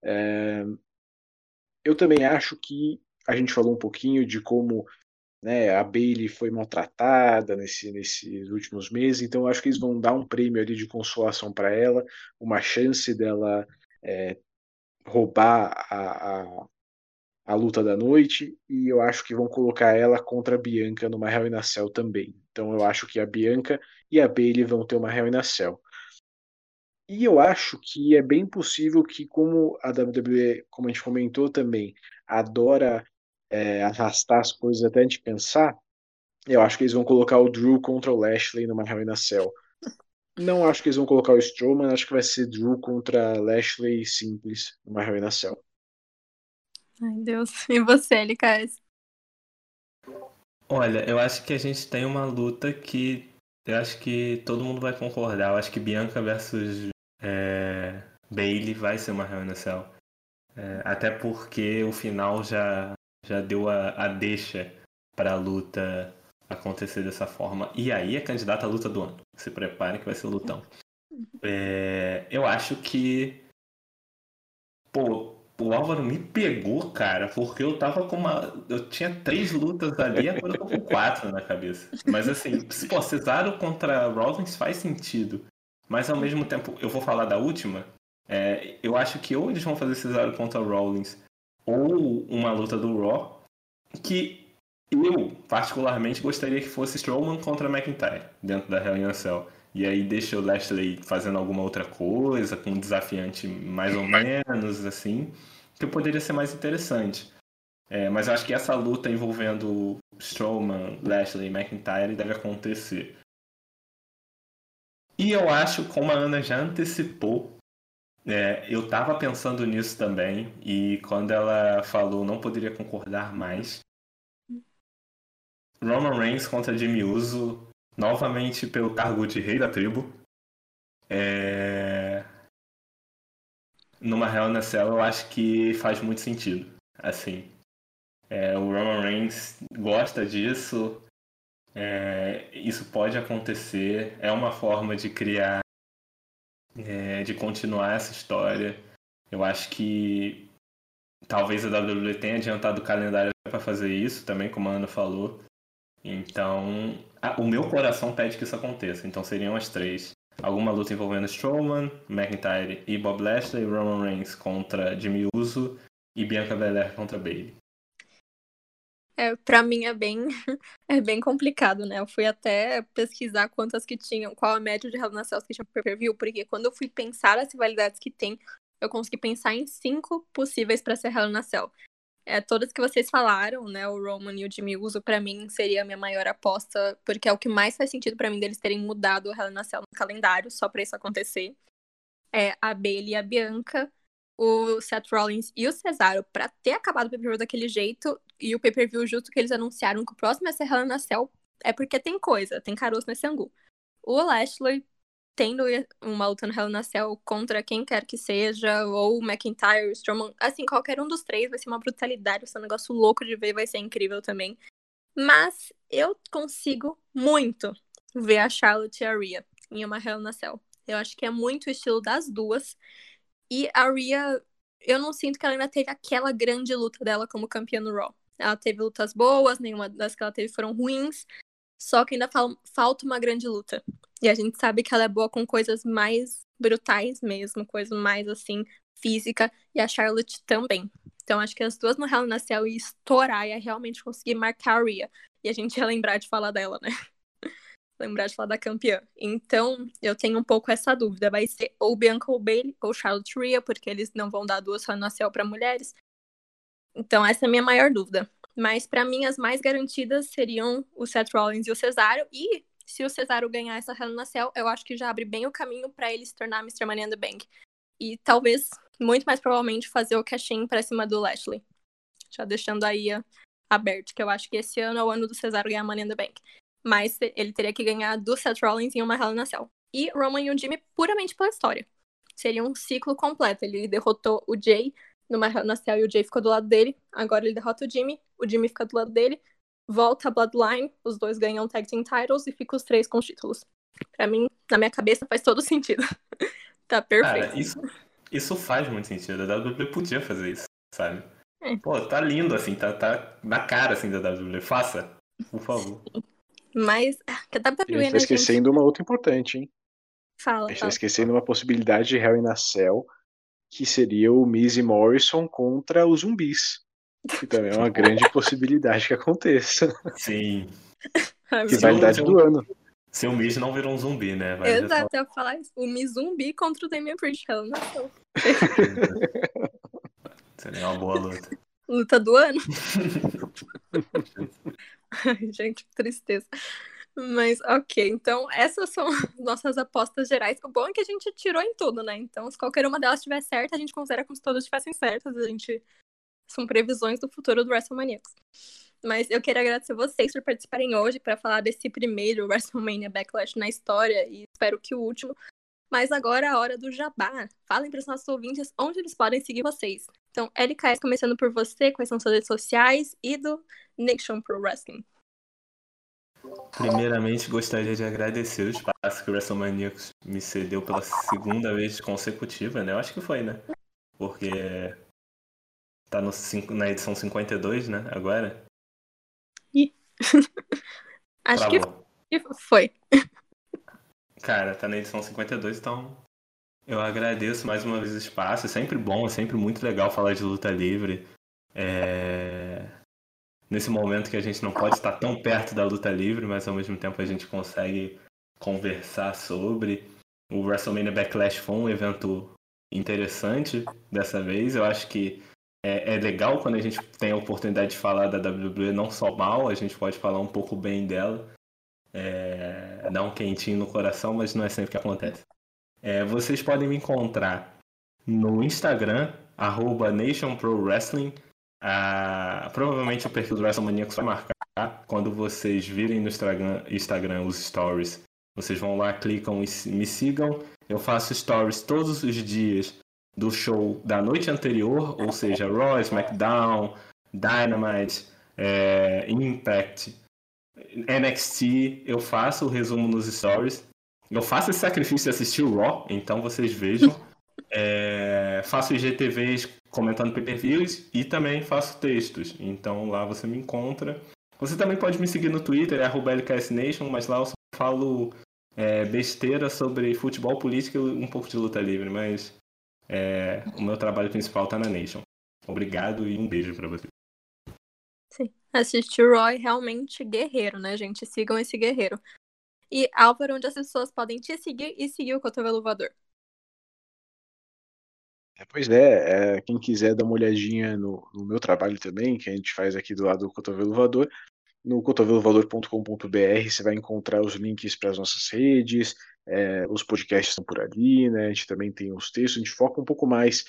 Speaker 5: É... Eu também acho que a gente falou um pouquinho de como né, a Bailey foi maltratada nesse, nesses últimos meses, então eu acho que eles vão dar um prêmio ali de consolação para ela, uma chance dela é, roubar a, a, a, luta da noite, e eu acho que vão colocar ela contra a Bianca numa Hell in a Cell também. Então eu acho que a Bianca e a Bailey vão ter uma Hell in a Cell. E eu acho que é bem possível que, como a WWE, como a gente comentou também, adora é, arrastar as coisas até a gente pensar, eu acho que eles vão colocar o Drew contra o Lashley numa Hell in a Cell. Não acho que eles vão colocar o Strowman, acho que vai ser Drew contra Lashley simples numa Hell in a Cell.
Speaker 3: Ai, Deus. E você, LKS?
Speaker 4: Olha, eu acho que a gente tem uma luta que eu acho que todo mundo vai concordar. Eu acho que Bianca versus é, Bailey vai ser uma Hell in a Cell. É, até porque o final já, já deu a, a deixa para a luta acontecer dessa forma. E aí é candidata à luta do ano. Se prepare que vai ser lutão. É, eu acho que. Pô, o Álvaro me pegou, cara, porque eu tava com uma. Eu tinha três lutas ali, agora eu tô com quatro na cabeça. Mas assim, pô, Cesaro contra Rollins faz sentido. Mas ao mesmo tempo, eu vou falar da última. É, eu acho que ou eles vão fazer Cesaro contra Rollins, ou uma luta do Raw, que eu, particularmente, gostaria que fosse Strowman contra McIntyre, dentro da Hell in a Cell. E aí deixa o Lashley fazendo alguma outra coisa, com um desafiante mais ou menos, assim, que poderia ser mais interessante. É, mas eu acho que essa luta envolvendo Strowman, Lashley e McIntyre deve acontecer. E eu acho, como a Ana já antecipou, é, eu estava pensando nisso também, e quando ela falou não poderia concordar mais. Roman Reigns contra Jimmy Uso novamente pelo cargo de rei da tribo. É... Numa Hell in a Cell eu acho que faz muito sentido. Assim, é, o Roman Reigns gosta disso, é, isso pode acontecer, é uma forma de criar, é, de continuar essa história. Eu acho que talvez a WWE tenha adiantado o calendário para fazer isso também, como a Ana falou. Então, o meu coração pede que isso aconteça. Então seriam as três. Alguma luta envolvendo Strowman, McIntyre e Bob Lashley, Roman Reigns contra Jimmy Uso e Bianca Belair contra Bailey.
Speaker 3: É, pra mim é bem, é bem complicado, né? Eu fui até pesquisar quantas que tinham, qual a média de Hell in Cells que tinha per view, porque quando eu fui pensar as rivalidades que tem, eu consegui pensar em cinco possíveis para ser Hell in Cell. É, todas que vocês falaram, né? O Roman e o Jimmy Uso, para mim, seria a minha maior aposta, porque é o que mais faz sentido para mim deles terem mudado o Hell in no calendário, só pra isso acontecer. É, a Bailey e a Bianca, o Seth Rollins e o Cesaro para ter acabado o pay-per-view daquele jeito e o pay-per-view justo que eles anunciaram que o próximo é ser Hell Cell é porque tem coisa, tem caroço nesse angu. O Lashley tendo uma luta no Hell na Cell contra quem quer que seja, ou McIntyre, Strowman, assim, qualquer um dos três vai ser uma brutalidade, vai ser um negócio louco de ver, vai ser incrível também. Mas eu consigo muito ver a Charlotte e a Rhea em uma Hell na Cell. Eu acho que é muito o estilo das duas. E a Rhea, eu não sinto que ela ainda teve aquela grande luta dela como campeã no Raw. Ela teve lutas boas, nenhuma das que ela teve foram ruins, só que ainda fal falta uma grande luta. E a gente sabe que ela é boa com coisas mais brutais mesmo, coisa mais assim, física, e a Charlotte também. Então acho que as duas no Hell in a Cell ia estourar, ia realmente conseguir marcar a Rhea. E a gente ia lembrar de falar dela, né? lembrar de falar da campeã. Então, eu tenho um pouco essa dúvida. Vai ser ou Bianca ou Bailey ou Charlotte Rhea, porque eles não vão dar duas Hell in a Cell para mulheres. Então, essa é a minha maior dúvida. Mas para mim as mais garantidas seriam o Seth Rollins e o Cesaro. E se o Cesaro ganhar essa Hell na Cell, eu acho que já abre bem o caminho para ele se tornar Mr. Money in the Bank. E talvez, muito mais provavelmente, fazer o cash-in pra cima do Lashley. Já deixando aí aberto, que eu acho que esse ano é o ano do Cesaro ganhar Money in the Bank. Mas ele teria que ganhar do Seth Rollins em uma Hell na Cell. E Roman e o Jimmy puramente pela história. Seria um ciclo completo. Ele derrotou o Jay numa Cell e o Jay ficou do lado dele. Agora ele derrota o Jimmy, o Jimmy fica do lado dele. Volta a Bloodline, os dois ganham Tag Team Titles e fica os três com os títulos. Pra mim, na minha cabeça, faz todo sentido. tá perfeito.
Speaker 4: Cara, isso, isso faz muito sentido. A WWE podia fazer isso, sabe? É. Pô, tá lindo, assim, tá, tá na cara, assim, da WWE. Faça, por favor.
Speaker 3: Mas, que a WWE,
Speaker 5: A gente tá esquecendo gente... uma outra importante, hein?
Speaker 3: Fala,
Speaker 5: A gente
Speaker 3: tá
Speaker 5: fala. tá esquecendo uma possibilidade de Hell in a Cell que seria o Miz e Morrison contra os zumbis. Que também é uma grande possibilidade que aconteça.
Speaker 4: Sim.
Speaker 5: que validade do ano.
Speaker 4: Se o Miz não virou um zumbi, né?
Speaker 3: Vai Exato, eu ia falar isso. O Miz zumbi contra o Damian Priest, ela não
Speaker 4: Seria uma boa luta.
Speaker 3: Luta do ano? Ai, gente, que tristeza. Mas ok, então essas são nossas apostas gerais. O bom é que a gente tirou em tudo, né? Então, se qualquer uma delas estiver certa, a gente considera como se todas estivessem certas. A gente. São previsões do futuro do WrestleManiacos. Mas eu quero agradecer vocês por participarem hoje para falar desse primeiro WrestleMania Backlash na história e espero que o último. Mas agora é a hora do jabá. Falem para os nossos ouvintes onde eles podem seguir vocês. Então, LKS, começando por você, quais são suas redes sociais e do Nation Pro Wrestling.
Speaker 4: Primeiramente, gostaria de agradecer o espaço que o WrestleMania me cedeu pela segunda vez consecutiva, né? Eu acho que foi, né? Porque tá no, na edição 52, né? Agora.
Speaker 3: Ih. acho Travou. que foi.
Speaker 4: Cara, tá na edição 52, então eu agradeço mais uma vez o espaço. É sempre bom, é sempre muito legal falar de luta livre. É nesse momento que a gente não pode estar tão perto da luta livre, mas ao mesmo tempo a gente consegue conversar sobre. O WrestleMania Backlash foi um evento interessante dessa vez. Eu acho que é, é, legal quando a gente tem a oportunidade de falar da WWE não só mal, a gente pode falar um pouco bem dela. É, dá um quentinho no coração, mas não é sempre que acontece. É, vocês podem me encontrar no Instagram, arroba NationProWrestling. Ah, provavelmente o perfil do WrestleManiacos vai marcar quando vocês virem no Instagram, Instagram os stories. Vocês vão lá, clicam e me sigam. Eu faço stories todos os dias do show da noite anterior, ou seja, Raw, SmackDown, Dynamite, é, Impact, NXT. Eu faço o resumo nos stories. Eu faço esse sacrifício de assistir o Raw, então vocês vejam. É, faço IGTVs comentando pay-per-views e também faço textos. Então lá você me encontra. Você também pode me seguir no Twitter, é LKSNation, mas lá eu só falo é, besteira sobre futebol, política e um pouco de luta livre, mas é, o meu trabalho principal tá na Nation. Obrigado e um beijo para você.
Speaker 3: Sim, assistir o Roy realmente guerreiro, né, gente? Sigam esse guerreiro. E Álvaro, onde as pessoas podem te seguir e seguir o Cotovelo Voador?
Speaker 5: É, pois é, é, quem quiser dar uma olhadinha no, no, meu trabalho também, que a gente faz aqui do lado do Cotovelo Voador, no cotovelovador.com.br você vai encontrar os links para as nossas redes, é, os podcasts estão por ali, né? A gente também tem os textos, a gente foca um pouco mais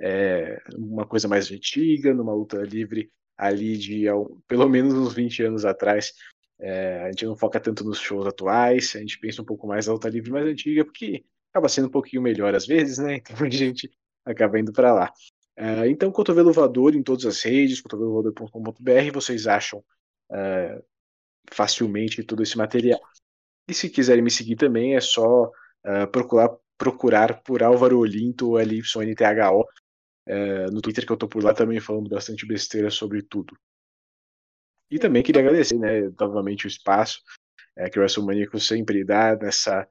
Speaker 5: é, uma coisa mais antiga, numa luta livre ali de pelo menos uns 20 anos atrás. É, a gente não foca tanto nos shows atuais, a gente pensa um pouco mais na luta livre mais antiga, porque acaba sendo um pouquinho melhor às vezes, né? Então a gente acaba indo para lá. É, então, Cotovelo Voador em todas as redes, cotovelovador.com.br, vocês acham é, facilmente todo esse material. E se quiserem me seguir também, é só uh, procurar, procurar por Álvaro Olinto, L-Y-N-T-H-O, uh, no Twitter, que eu tô por lá também falando bastante besteira sobre tudo. E também queria agradecer, né, novamente o espaço que o WrestleManiaco sempre dá nessa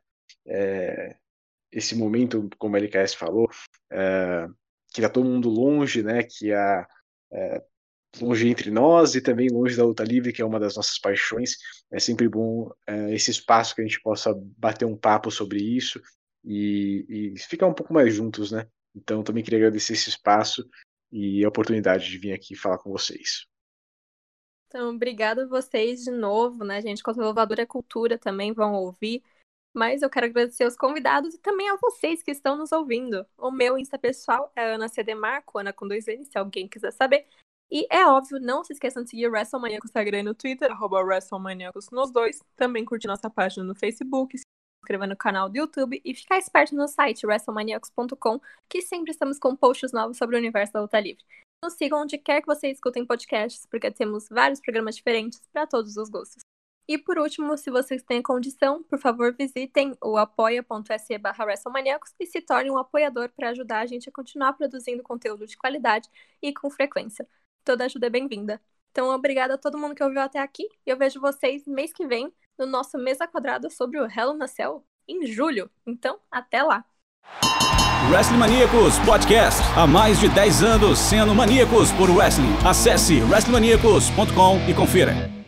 Speaker 5: esse momento, como a LKS falou, é, que tá todo mundo longe, né, que a é, longe entre nós e também longe da luta livre, que é uma das nossas paixões. É sempre bom é, esse espaço que a gente possa bater um papo sobre isso e, e, ficar um pouco mais juntos, né? Então também queria agradecer esse espaço e a oportunidade de vir aqui falar com vocês.
Speaker 3: Então, obrigada a vocês de novo, né, gente? Conservadora é cultura também vão ouvir. Mas eu quero agradecer aos convidados e também a vocês que estão nos ouvindo. O meu Insta pessoal é Ana CD Marco, Ana com dois N, se alguém quiser saber. E é óbvio, não se esqueçam de seguir WrestleManiacos no Instagram e no Twitter, arroba WrestleManiacos nos dois. Também curtir nossa página no Facebook, se inscrever no canal do YouTube e ficar esperto no site WrestleManiacos.com, que sempre estamos com posts novos sobre o universo da luta livre. Nos sigam onde quer que vocês escutem podcasts, porque temos vários programas diferentes para todos os gostos. E por último, se vocês têm condição, por favor visitem o apoia.se barra e se tornem um apoiador para ajudar a gente a continuar produzindo conteúdo de qualidade e com frequência toda ajuda é bem-vinda. Então, obrigada a todo mundo que ouviu até aqui. E eu vejo vocês mês que vem no nosso Mesa Quadrada sobre o Hell na Cell, em julho. Então, até lá!
Speaker 1: Wrestling Maníacos Podcast. Há mais de 10 anos sendo maníacos por wrestling. Acesse wrestlingmaníacos.com e confira.